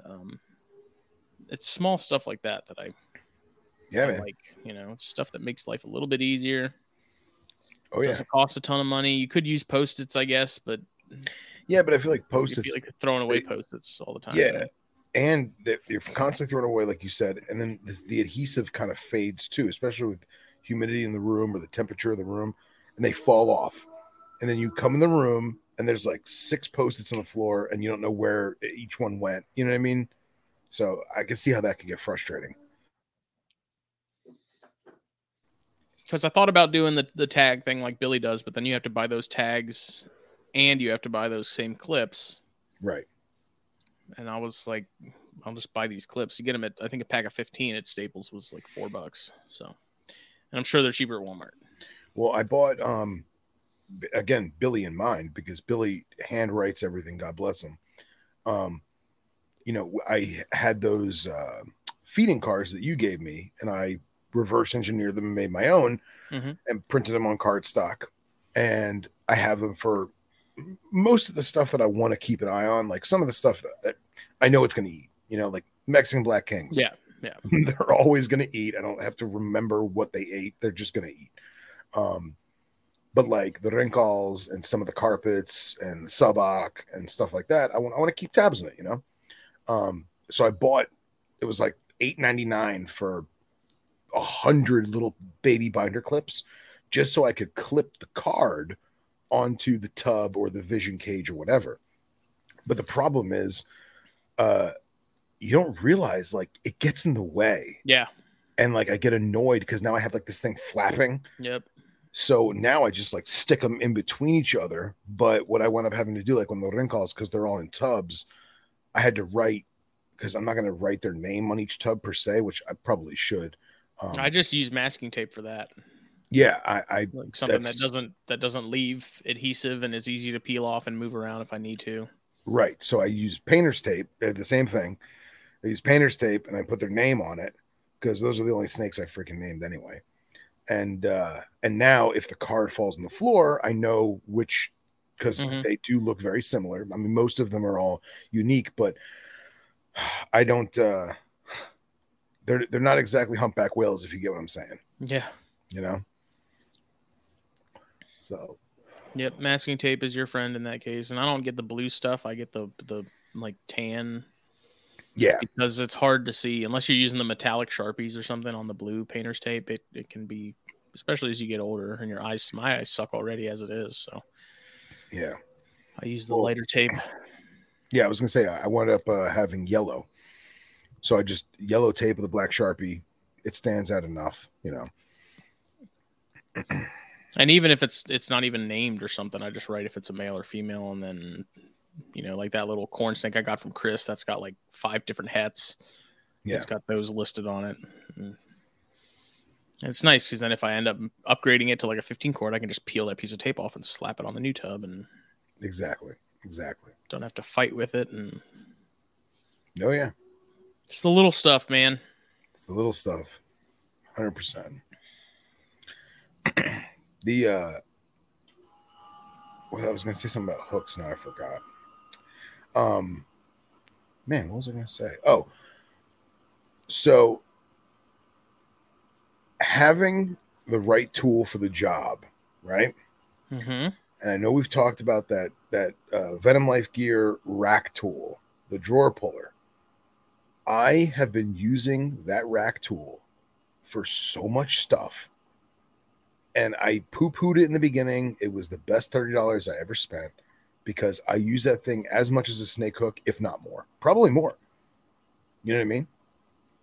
Um, it's small stuff like that that I, Yeah, man. like. You know, it's stuff that makes life a little bit easier. Oh, yeah. It doesn't cost a ton of money. You could use post-its, I guess, but Yeah, but I feel like you post feel its. like throwing away post-its all the time. Yeah. And you're constantly throwing away, like you said. And then this, the adhesive kind of fades too, especially with humidity in the room or the temperature of the room, and they fall off. And then you come in the room and there's like six post-its on the floor and you don't know where each one went. You know what I mean? So I can see how that could get frustrating. Because I thought about doing the the tag thing like Billy does, but then you have to buy those tags, and you have to buy those same clips. Right. And I was like, I'll just buy these clips. You get them at I think a pack of fifteen at Staples was like four bucks. So, and I'm sure they're cheaper at Walmart. Well, I bought um again Billy in mind because Billy hand writes everything. God bless him. Um, you know, I had those uh, feeding cars that you gave me, and I reverse engineered them and made my own, Mhm. and printed them on cardstock. And I have them for most of the stuff that I want to keep an eye on, like some of the stuff that, that I know it's going to eat. You know, like Mexican Black Kings. Yeah, yeah. *laughs* they're always going to eat. I don't have to remember what they ate. They're just going to eat. Um, but like the rinkhals and some of the carpets and the suboc and stuff like that, I want I want to keep tabs on it, you know. Um, so I bought it was like eight ninety nine for a hundred little baby binder clips, just so I could clip the card onto the tub or the vision cage or whatever. But the problem is, uh, you don't realize like it gets in the way, Yeah. and like I get annoyed because now I have like this thing flapping. Yep. So now I just like stick them in between each other. But what I wound up having to do, like when the rinkhals, because they're all in tubs, I had to write because I'm not going to write their name on each tub per se, which I probably should. Um, I just use masking tape for that. yeah, I, I Like something that doesn't that doesn't leave adhesive and is easy to peel off and move around if I need to. right. So I use painter's tape. uh, The same thing. I use painter's tape and I put their name on it because those are the only snakes I freaking named anyway. And uh and now if the card falls on the floor, I know which because Mhm. they do look very similar. I mean, most of them are all unique, but *sighs* I don't uh they're they're not exactly humpback whales if you get what I'm saying, Yeah. you know. So Yep. Masking tape is your friend in that case, and I don't get the blue stuff. I get the the like tan yeah, because it's hard to see unless you're using the metallic sharpies or something on the blue painter's tape. It it can be, especially as you get older and your eyes. My eyes suck already as it is, so yeah. I use the Well- lighter tape. Yeah, I was gonna say I I wound up uh, having yellow, so I just yellow tape with a black sharpie. It stands out enough, you know. *clears throat* And even if it's it's not even named or something, I just write if it's a male or female, and then you know, like that little corn snake I got from Chris, that's got like five different hets. Yeah. It's got those listed on it. And it's nice because then if I end up upgrading it to like a 15 cord, I can just peel that piece of tape off and slap it on the new tub, and Exactly, exactly. don't have to fight with it. And Oh yeah, it's the little stuff, man. it's the little stuff, hundred percent. *clears throat* The uh, well, I was gonna say something about hooks. Now I forgot. Um, man, what was I gonna say? Oh, so having the right tool for the job, right? Mm-hmm. and I know we've talked about that that uh, Venom Life Gear rack tool, the drawer puller. I have been using that rack tool for so much stuff, and I poo pooed it in the beginning. It was the best thirty dollars I ever spent because I use that thing as much as a snake hook, if not more, probably more. You know what I mean?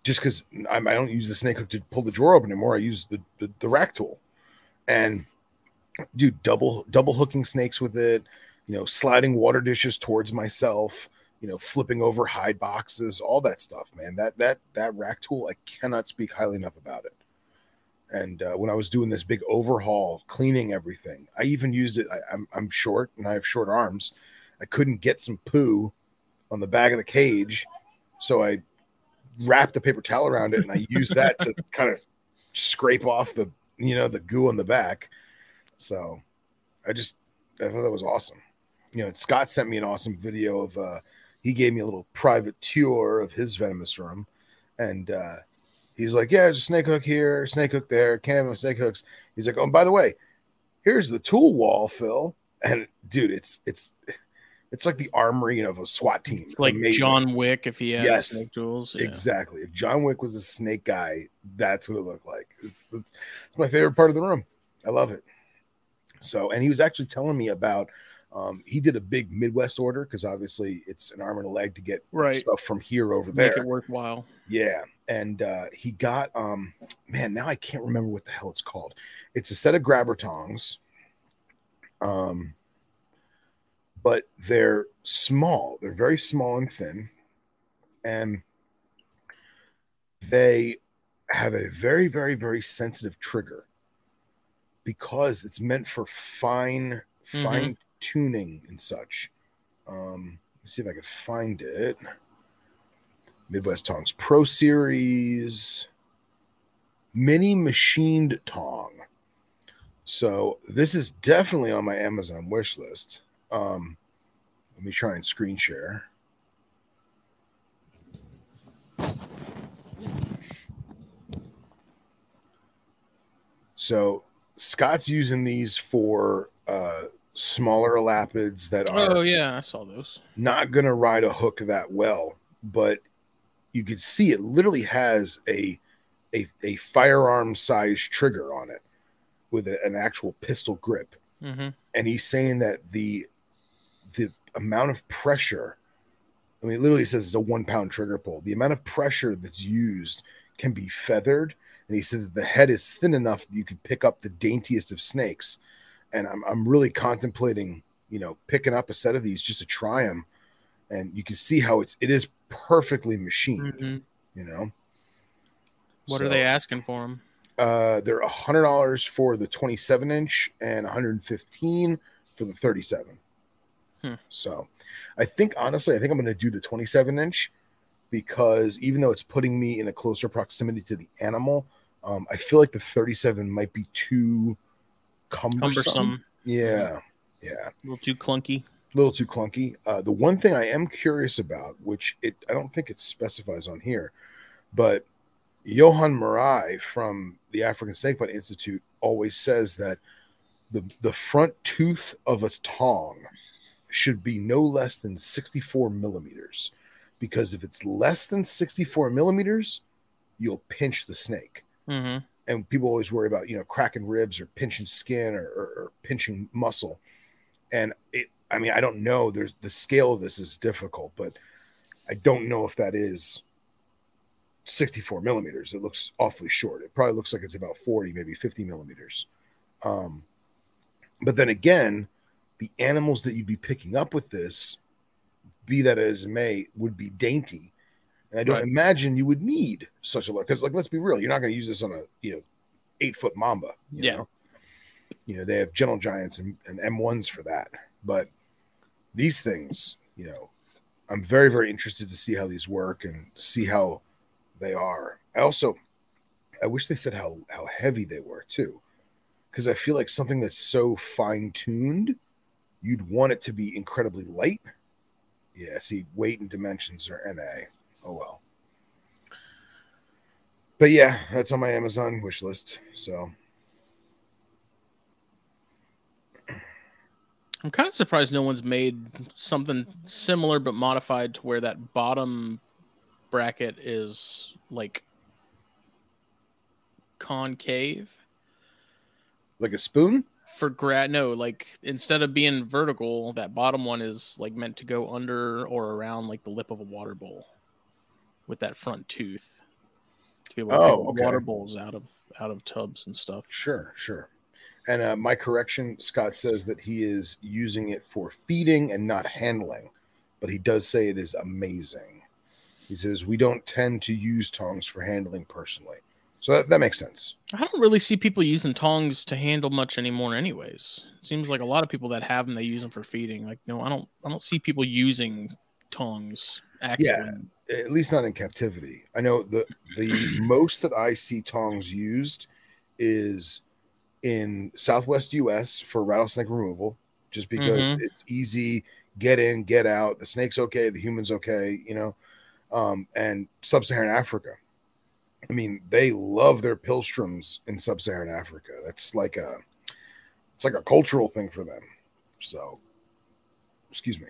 Just because I don't use the snake hook to pull the drawer open anymore, I use the, the, the rack tool, and do double double hooking snakes with it, you know, sliding water dishes towards myself, you know, flipping over hide boxes, all that stuff, man. That that that rack tool, I cannot speak highly enough about it. And uh, when I was doing this big overhaul, cleaning everything, I even used it. I, I'm I'm short and I have short arms. I couldn't get some poo on the back of the cage, so I wrapped a paper towel around it and I used that to *laughs* kind of scrape off the you know the goo on the back. So I just I thought that was awesome. You know, Scott sent me an awesome video of uh he gave me a little private tour of his venomous room and uh he's like, Yeah, there's a snake hook here, snake hook there, can't have no snake hooks. He's like, Oh, and by the way, here's the tool wall, Phil. And dude, it's it's it's like the armory of a SWAT team. It's like amazing. John Wick if he had Yes. snake tools. Yeah. Exactly. If John Wick was a snake guy, that's what it looked like. It's, it's, it's my favorite part of the room. I love it. So, and he was actually telling me about, um, he did a big Midwest order because obviously it's an arm and a leg to get Right. stuff from here over there. Make it worthwhile. Yeah. and uh, he got um, man. Now I can't remember what the hell it's called. It's a set of grabber tongs. Um, but they're small. They're very small and thin, and they have a very, very, very sensitive trigger because it's meant for fine, Mhm. fine tuning and such. Um, let's see if I can find it. Midwest Tongs Pro Series mini machined tong. So this is definitely on my Amazon wish list. Um, let me try and screen share. So Scott's using these for uh, smaller elapids that are Oh yeah, I saw those. not to ride a hook that well, but you can see it literally has a a, a firearm size trigger on it with a- an actual pistol grip. hmm And he's saying that the the amount of pressure, I mean, it literally says it's a one pound trigger pull. The amount of pressure that's used can be feathered. And he said that the head is thin enough that you could pick up the daintiest of snakes. And I'm, I'm really contemplating, you know, picking up a set of these just to try them. And you can see how it's it is perfectly machined, hmm you know. What are they asking for them? Uh, they're a hundred dollars for the 27 inch and 115 for the 37. Hmm. So, I think honestly, I think I'm going to do the 27 inch because even though it's putting me in a closer proximity to the animal, um, I feel like the 37 might be too cumbersome. Cumbersome, Yeah, yeah, a little too clunky. a little too clunky. Uh, the one thing I am curious about, which it I don't think it specifies on here, but Johan Marais from the African Snakebite Institute always says that the the front tooth of a tong should be no less than 64 millimeters because if it's less than 64 millimeters, you'll pinch the snake hmm and people always worry about you know cracking ribs or pinching skin or, or, or pinching muscle. And it i mean i don't know. There's the scale of this is difficult but i don't know if that is 64 millimeters. It looks awfully short. It probably looks like it's about 40 maybe 50 millimeters. Um but then again the animals that you'd be picking up with this be that as may would be dainty and I don't Right. imagine you would need such a lot because, like, let's be real, you're not going to use this on a you know eight foot mamba. You Yeah. know? you know they have gentle giants and, and M1s for that, but these things, you know, I'm very very interested to see how these work and see how they are. I also, I wish they said how how heavy they were too, because I feel like something that's so fine tuned, you'd want it to be incredibly light. Yeah, see, weight and dimensions are NA. Oh well. But yeah, that's on my Amazon wish list. So I'm kind of surprised no one's made something similar but modified to where that bottom bracket is like concave like a spoon? for grad. No, like instead of being vertical, that bottom one is like meant to go under or around like the lip of a water bowl with that front tooth to be able to Oh, okay. water bowls out of out of tubs and stuff. Sure, sure. And uh, my correction, Scott says that he is using it for feeding and not handling, but he does say it is amazing. He says we don't tend to use tongs for handling personally, so that, that makes sense. I don't really see people using tongs to handle much anymore. Anyways, it seems like a lot of people that have them, they use them for feeding. Like, no, I don't. I don't see people using tongs. Actively. Yeah. At least not in captivity. I know the the *clears throat* most that I see tongs used is in Southwest U.S. for rattlesnake removal, just because Mhm. it's easy, get in, get out. The snake's okay, the human's okay, you know. Um, and Sub-Saharan Africa. I mean, they love their Pillstroms in Sub-Saharan Africa. That's like a, it's like a cultural thing for them. So, excuse me.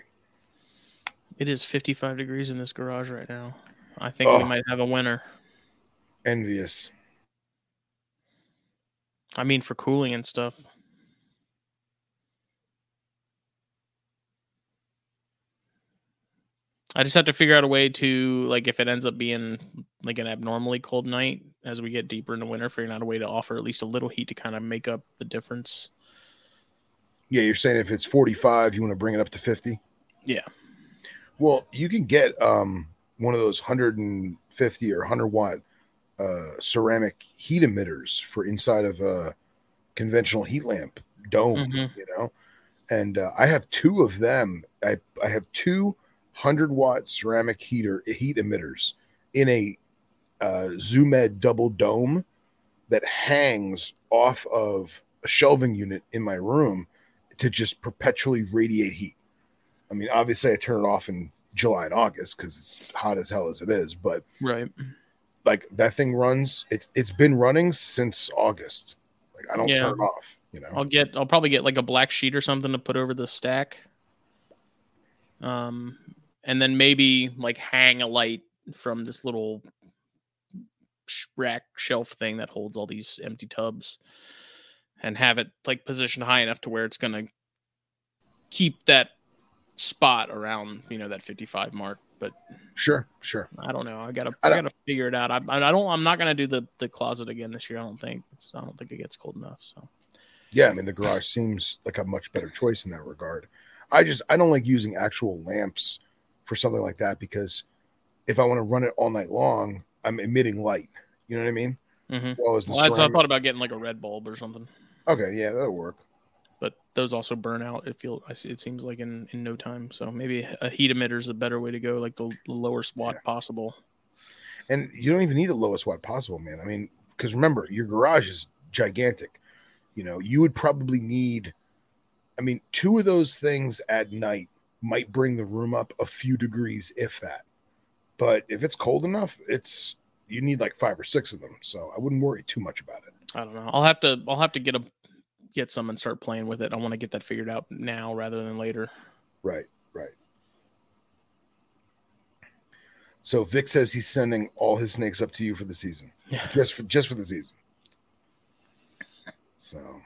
It is 55 degrees in this garage right now. I think we Oh. might have a winner. Envious. I mean, for cooling and stuff. I just have to figure out a way to like if it ends up being like an abnormally cold night as we get deeper into winter, figuring out a way to offer at least a little heat to kind of make up the difference. Yeah, you're saying if it's 45, you want to bring it up to 50? Yeah. Well, you can get um one of those 150 or 100 watt uh, ceramic heat emitters for inside of a conventional heat lamp dome, Mhm. you know. And uh, I have two of them. I I have two 100 watt ceramic heater heat emitters in a uh, Zoo Med double dome that hangs off of a shelving unit in my room to just perpetually radiate heat. I mean, obviously, I turn it off in July and August because it's hot as hell as it is, but Right. like that thing runs. It's it's been running since August. Like I don't Yeah. turn it off. You know. I'll get I'll probably get like a black sheet or something to put over the stack. Um and then maybe like hang a light from this little rack shelf thing that holds all these empty tubs and have it like positioned high enough to where it's going to keep that spot around, you know, that 55 mark, but Sure, sure. I don't know. I got to I I, got to figure it out. I I don't I'm not to do the the closet again this year. I don't think. It's, I don't think it gets cold enough, so Yeah, I mean the garage seems like a much better choice in that regard. I just I don't like using actual lamps for something like that because if I want to run it all night long, I'm emitting light. You know what I mean? mm-hmm. Well, as the Well, that's, I thought about getting like a red bulb or something, okay, yeah, that'll work. But those also burn out. It feel I see. It seems like in in no time. So maybe a heat emitter is a better way to go, like the, the lowest watt possible. And you don't even need the lowest watt possible, man. I mean, because remember, your garage is gigantic. You know, you would probably need, I mean, two of those things at night might bring the room up a few degrees, if that. But if it's cold enough, it's you need like five or six of them. So I wouldn't worry too much about it. I don't know. I'll have to I'll have to get a get some and start playing with it. I want to get that figured out now rather than later. Right, right. So Vic says he's sending all his snakes up to you for the season, Yeah. just for just for the season. So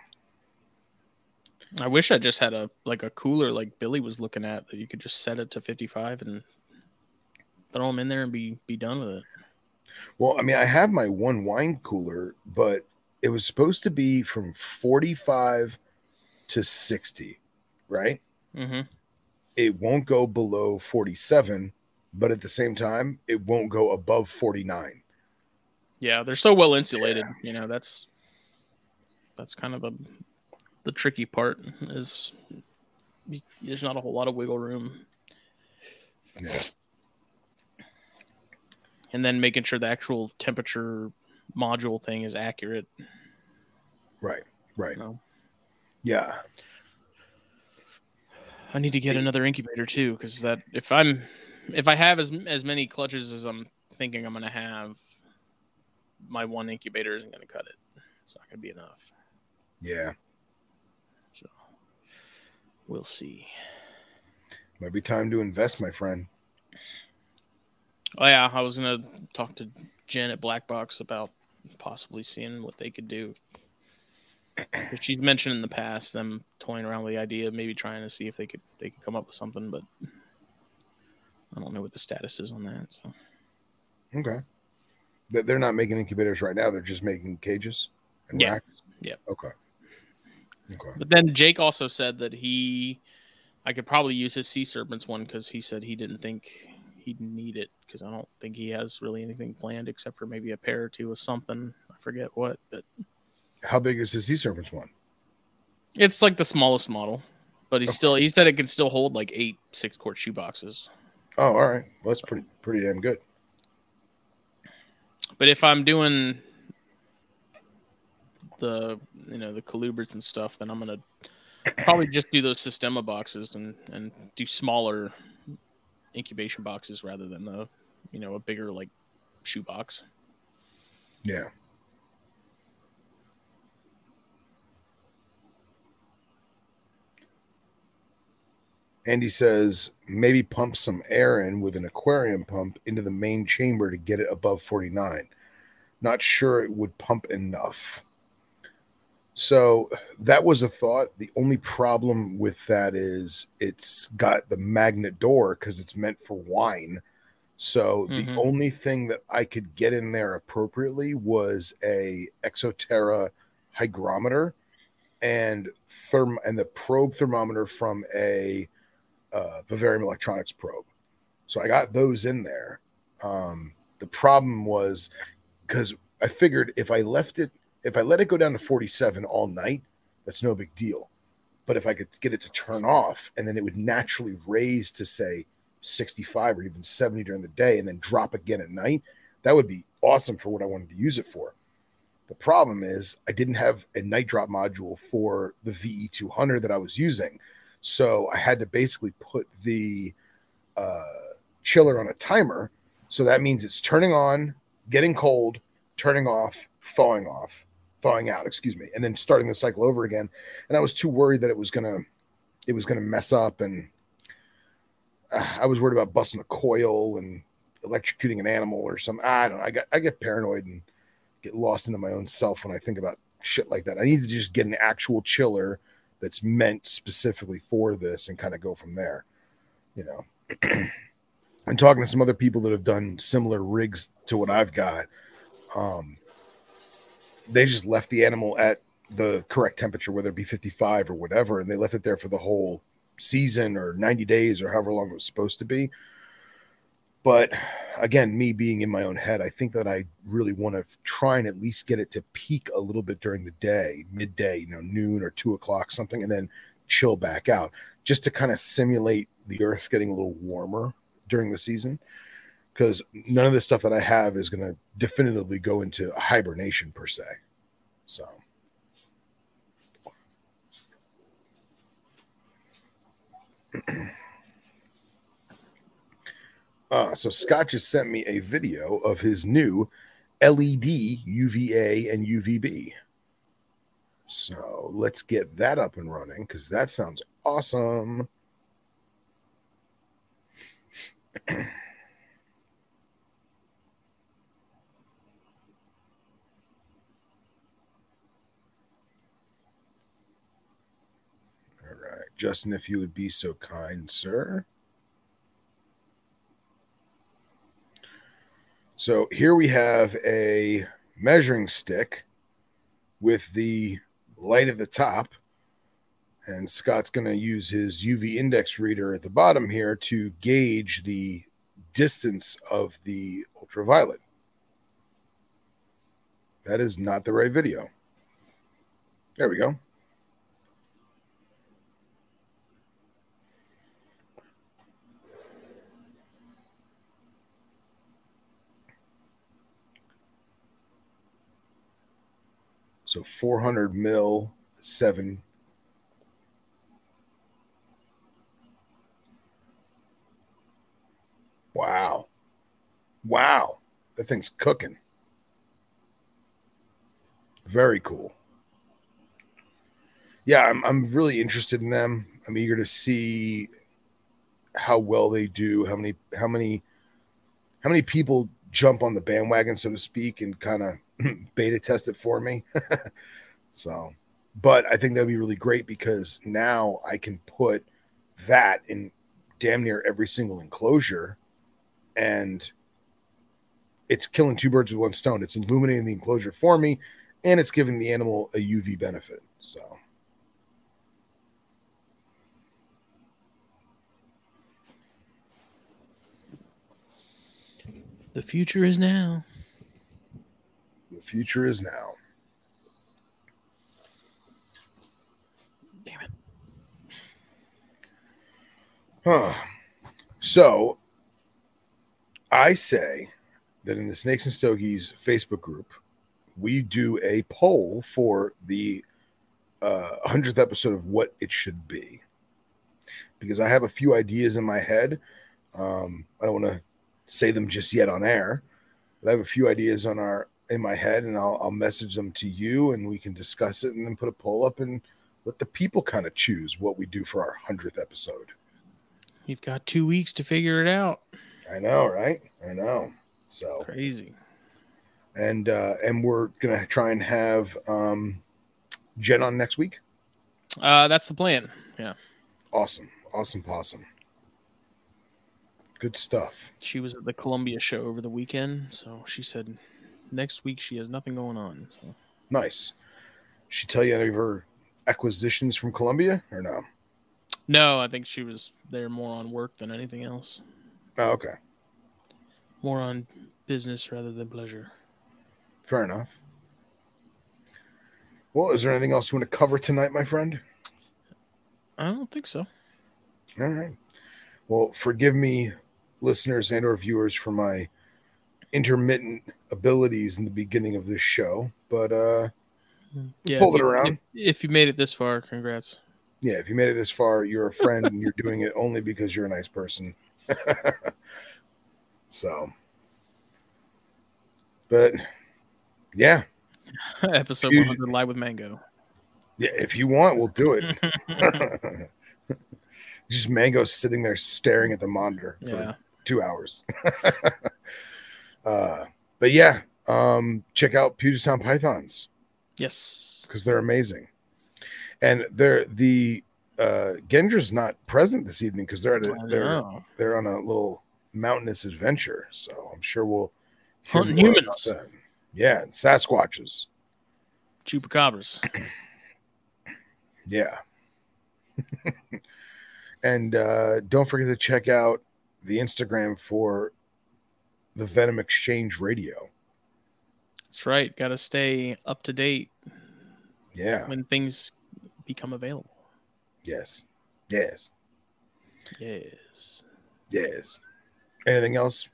I wish I just had a like a cooler like Billy was looking at that you could just set it to 55 and throw them in there and be be done with it. Well, I mean, I have my one wine cooler, but it was supposed to be from 45 to 60, right? Mm-hmm. It won't go below 47, but at the same time, it won't go above 49. Yeah, they're so well insulated. You know, that's that's kind of a the tricky part is there's not a whole lot of wiggle room, Yeah. and then making sure the actual temperature module thing is accurate. Right, right. Know, Yeah. I need to get another incubator too, because that if I'm if I have as as many clutches as I'm thinking I'm gonna have, my one incubator isn't gonna cut it. It's not gonna be enough. Yeah. So we'll see. Might be time to invest, my friend. Oh yeah, I was gonna talk to Jen at Black Box about possibly seeing what they could do. She's mentioned in the past them toying around with the idea of maybe trying to see if they could they could come up with something, but I don't know what the status is on that. So Okay. They- They're not making incubators right now. They're just making cages and Yeah. racks. Yep. Okay. Okay. But then Jake also said that he, I could probably use his sea serpents one because he said he didn't think he'd need it because I don't think he has really anything planned except for maybe a pair or two of something. I forget what, but How big is his sea serpents one? it's like the smallest model. But he's Okay. still he said it can still hold like eight six quart shoe boxes. Oh, all right. Well, that's pretty pretty damn good. But if I'm doing the you know the calibers and stuff, then I'm gonna probably just do those Systema boxes and and do smaller incubation boxes rather than the you know a bigger like shoe box. Yeah. Andy says maybe pump some air in with an aquarium pump into the main chamber to get it above 49. Not sure it would pump enough. So that was a thought. The only problem with that is it's got the magnet door because it's meant for wine. So Mhm. the only thing that I could get in there appropriately was a Exo Terra hygrometer and therm and the probe thermometer from a uh, Vivarium Electronics probe. So I got those in there. Um, the problem was because I figured if I left it, if I let it go down to 47 all night, that's no big deal. But if I could get it to turn off and then it would naturally raise to say 65 or even 70 during the day and then drop again at night, that would be awesome for what I wanted to use it for. The problem is I didn't have a night drop module for the VE200 that I was using. So I had to basically put the uh, chiller on a timer. So that means it's turning on, getting cold, turning off, thawing off, thawing out, excuse me, and then starting the cycle over again. And I was too worried that it was gonna it was gonna mess up and uh, I was worried about busting a coil and electrocuting an animal or something. I don't know. I got I get paranoid and get lost into my own self when I think about shit like that. I need to just get an actual chiller that's meant specifically for this and kind of go from there. You know. *clears throat* and talking to some other people that have done similar rigs to what I've got, um, they just left the animal at the correct temperature, whether it be 55 or whatever, and they left it there for the whole season or 90 days or however long it was supposed to be. But again, me being in my own head, I think that I really want to try and at least get it to peak a little bit during the day, midday, you know, noon or two o'clock, something, and then chill back out just to kind of simulate the earth getting a little warmer during the season. Because none of the stuff that I have is going to definitively go into hibernation per se. So. *clears throat* Uh, so Scott just sent me a video of his new LED UVA and UVB. So let's get that up and running because that sounds awesome. *clears throat* All right, Justin, if you would be so kind, sir. So here we have a measuring stick with the light at the top. And Scott's going to use his UV index reader at the bottom here to gauge the distance of the ultraviolet. That is not the right video. There we go. So 400 mil, seven. Wow. Wow. That thing's cooking. Very cool. Yeah, I'm, I'm really interested in them. I'm eager to see how well they do, how many, how many, how many people jump on the bandwagon, so to speak, and kind of *laughs* beta test it for me. *laughs* so, but I think that'd be really great because now I can put that in damn near every single enclosure and it's killing two birds with one stone. It's illuminating the enclosure for me and it's giving the animal a UV benefit. So, The future is now. Future is now. Damn it. Huh. So I say that in the Snakes and Stogies Facebook group, we do a poll for the uh, 100th episode of what it should be. Because I have a few ideas in my head. Um, I don't want to say them just yet on air, but I have a few ideas on our in my head, and I'll, I'll message them to you, and we can discuss it, and then put a poll up and let the people kind of choose what we do for our 100th episode. You've got two weeks to figure it out. I know, right? I know. So, Crazy. and uh, and we're gonna try and have um, Jen on next week. Uh, that's the plan. Yeah. Awesome, awesome, possum. Good stuff. She was at the Columbia show over the weekend, so she said next week she has nothing going on. So. Nice. She tell you any of her acquisitions from Columbia or no? No, I think she was there more on work than anything else. Oh, okay. More on business rather than pleasure. Fair enough. Well, is there anything else you want to cover tonight, my friend? I don't think so. All right. Well, forgive me, listeners and or viewers, for my intermittent abilities in the beginning of this show, but uh Yeah, pulled if it you- around. If, if you made it this far, congrats. yeah, if you made it this far, you're a friend and you're doing it only because you're a nice person. *laughs* so, but yeah, *laughs* Episode Dude. 100 live with Mango. yeah, if you want, we'll do it. *laughs* Just Mango sitting there staring at the monitor for yeah. two hours. Uh, but yeah, um, check out Puget Sound Pythons Yes. because they're amazing. And they're the uh Gendra's not present this evening because they're at a, they're they're on a little mountainous adventure. So I'm sure we'll Hunting humans. Yeah, Sasquatches. Chupacabras. Yeah. *laughs* and uh, don't forget to check out the Instagram for the Venom Exchange Radio. That's right. Got to stay up to date Yeah. when things become available. Yes. Yes. Yes. Yes. Anything else?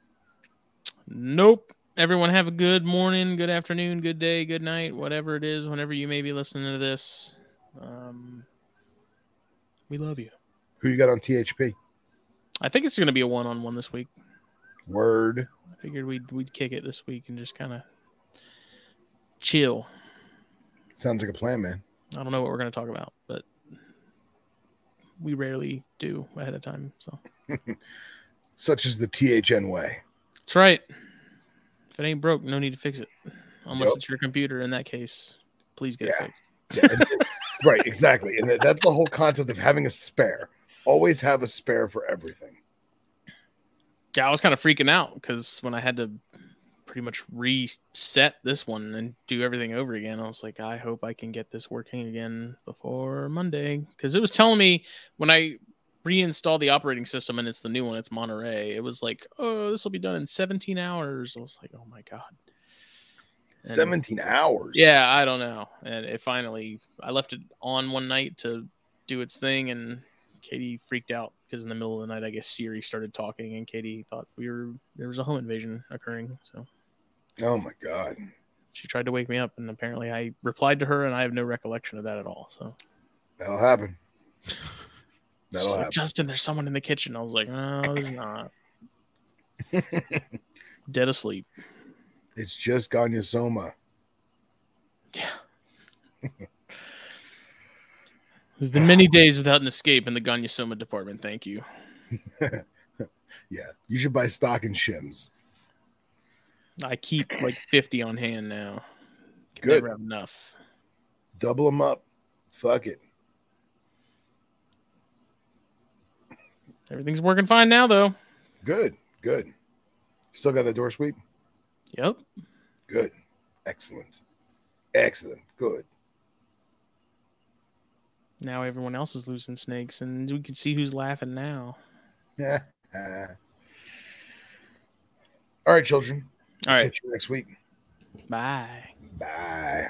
Nope. Everyone have a good morning, good afternoon, good day, good night, whatever it is, whenever you may be listening to this. Um, we love you. Who you got on THP? I think it's going to be a one on one this week. Word. I figured we'd we'd kick it this week and just kind of chill. Sounds like a plan, man. I don't know what we're going to talk about, but we rarely do ahead of time. So *laughs* Such is the THN way. that's right. If it ain't broke, no need to fix it. Unless it's your computer. In that case, please get Yeah. *laughs* it fixed. Yeah, right, exactly. And that's the whole concept of having a spare. Always have a spare for everything. Yeah, I was kind of freaking out because when I had to pretty much reset this one and do everything over again, I was like, I hope I can get this working again before Monday. Because it was telling me when I reinstall the operating system and it's the new one, it's Monterey. It was like, oh, this will be done in 17 hours. I was like, oh my god. And- 17 hours. Yeah, I don't know. And it finally, I left it on one night to do its thing, and Katie freaked out because in the middle of the night, I guess Siri started talking, and Katie thought we were there was a home invasion occurring. So Oh my god. she tried to wake me up, and apparently I replied to her, and I have no recollection of that at all. So That'll happen. *laughs* That'll like, happen. Justin, there's someone in the kitchen. I was like, no, there's *laughs* not. *laughs* Dead asleep. It's just Gonyosoma. There's been many days without an escape in the Gonyosoma department. Thank you. *laughs* Yeah. You should buy stock in shims. I keep like 50 on hand now. Can Good. Never have enough. Double them up. Fuck it. Everything's working fine now, though. Good. Good. Still got the door sweep? Yep. Good. Excellent. Excellent. Good now everyone else is losing snakes, and we can see who's laughing now. Yeah. *laughs* All right, children. All right. Catch you next week. Bye. Bye.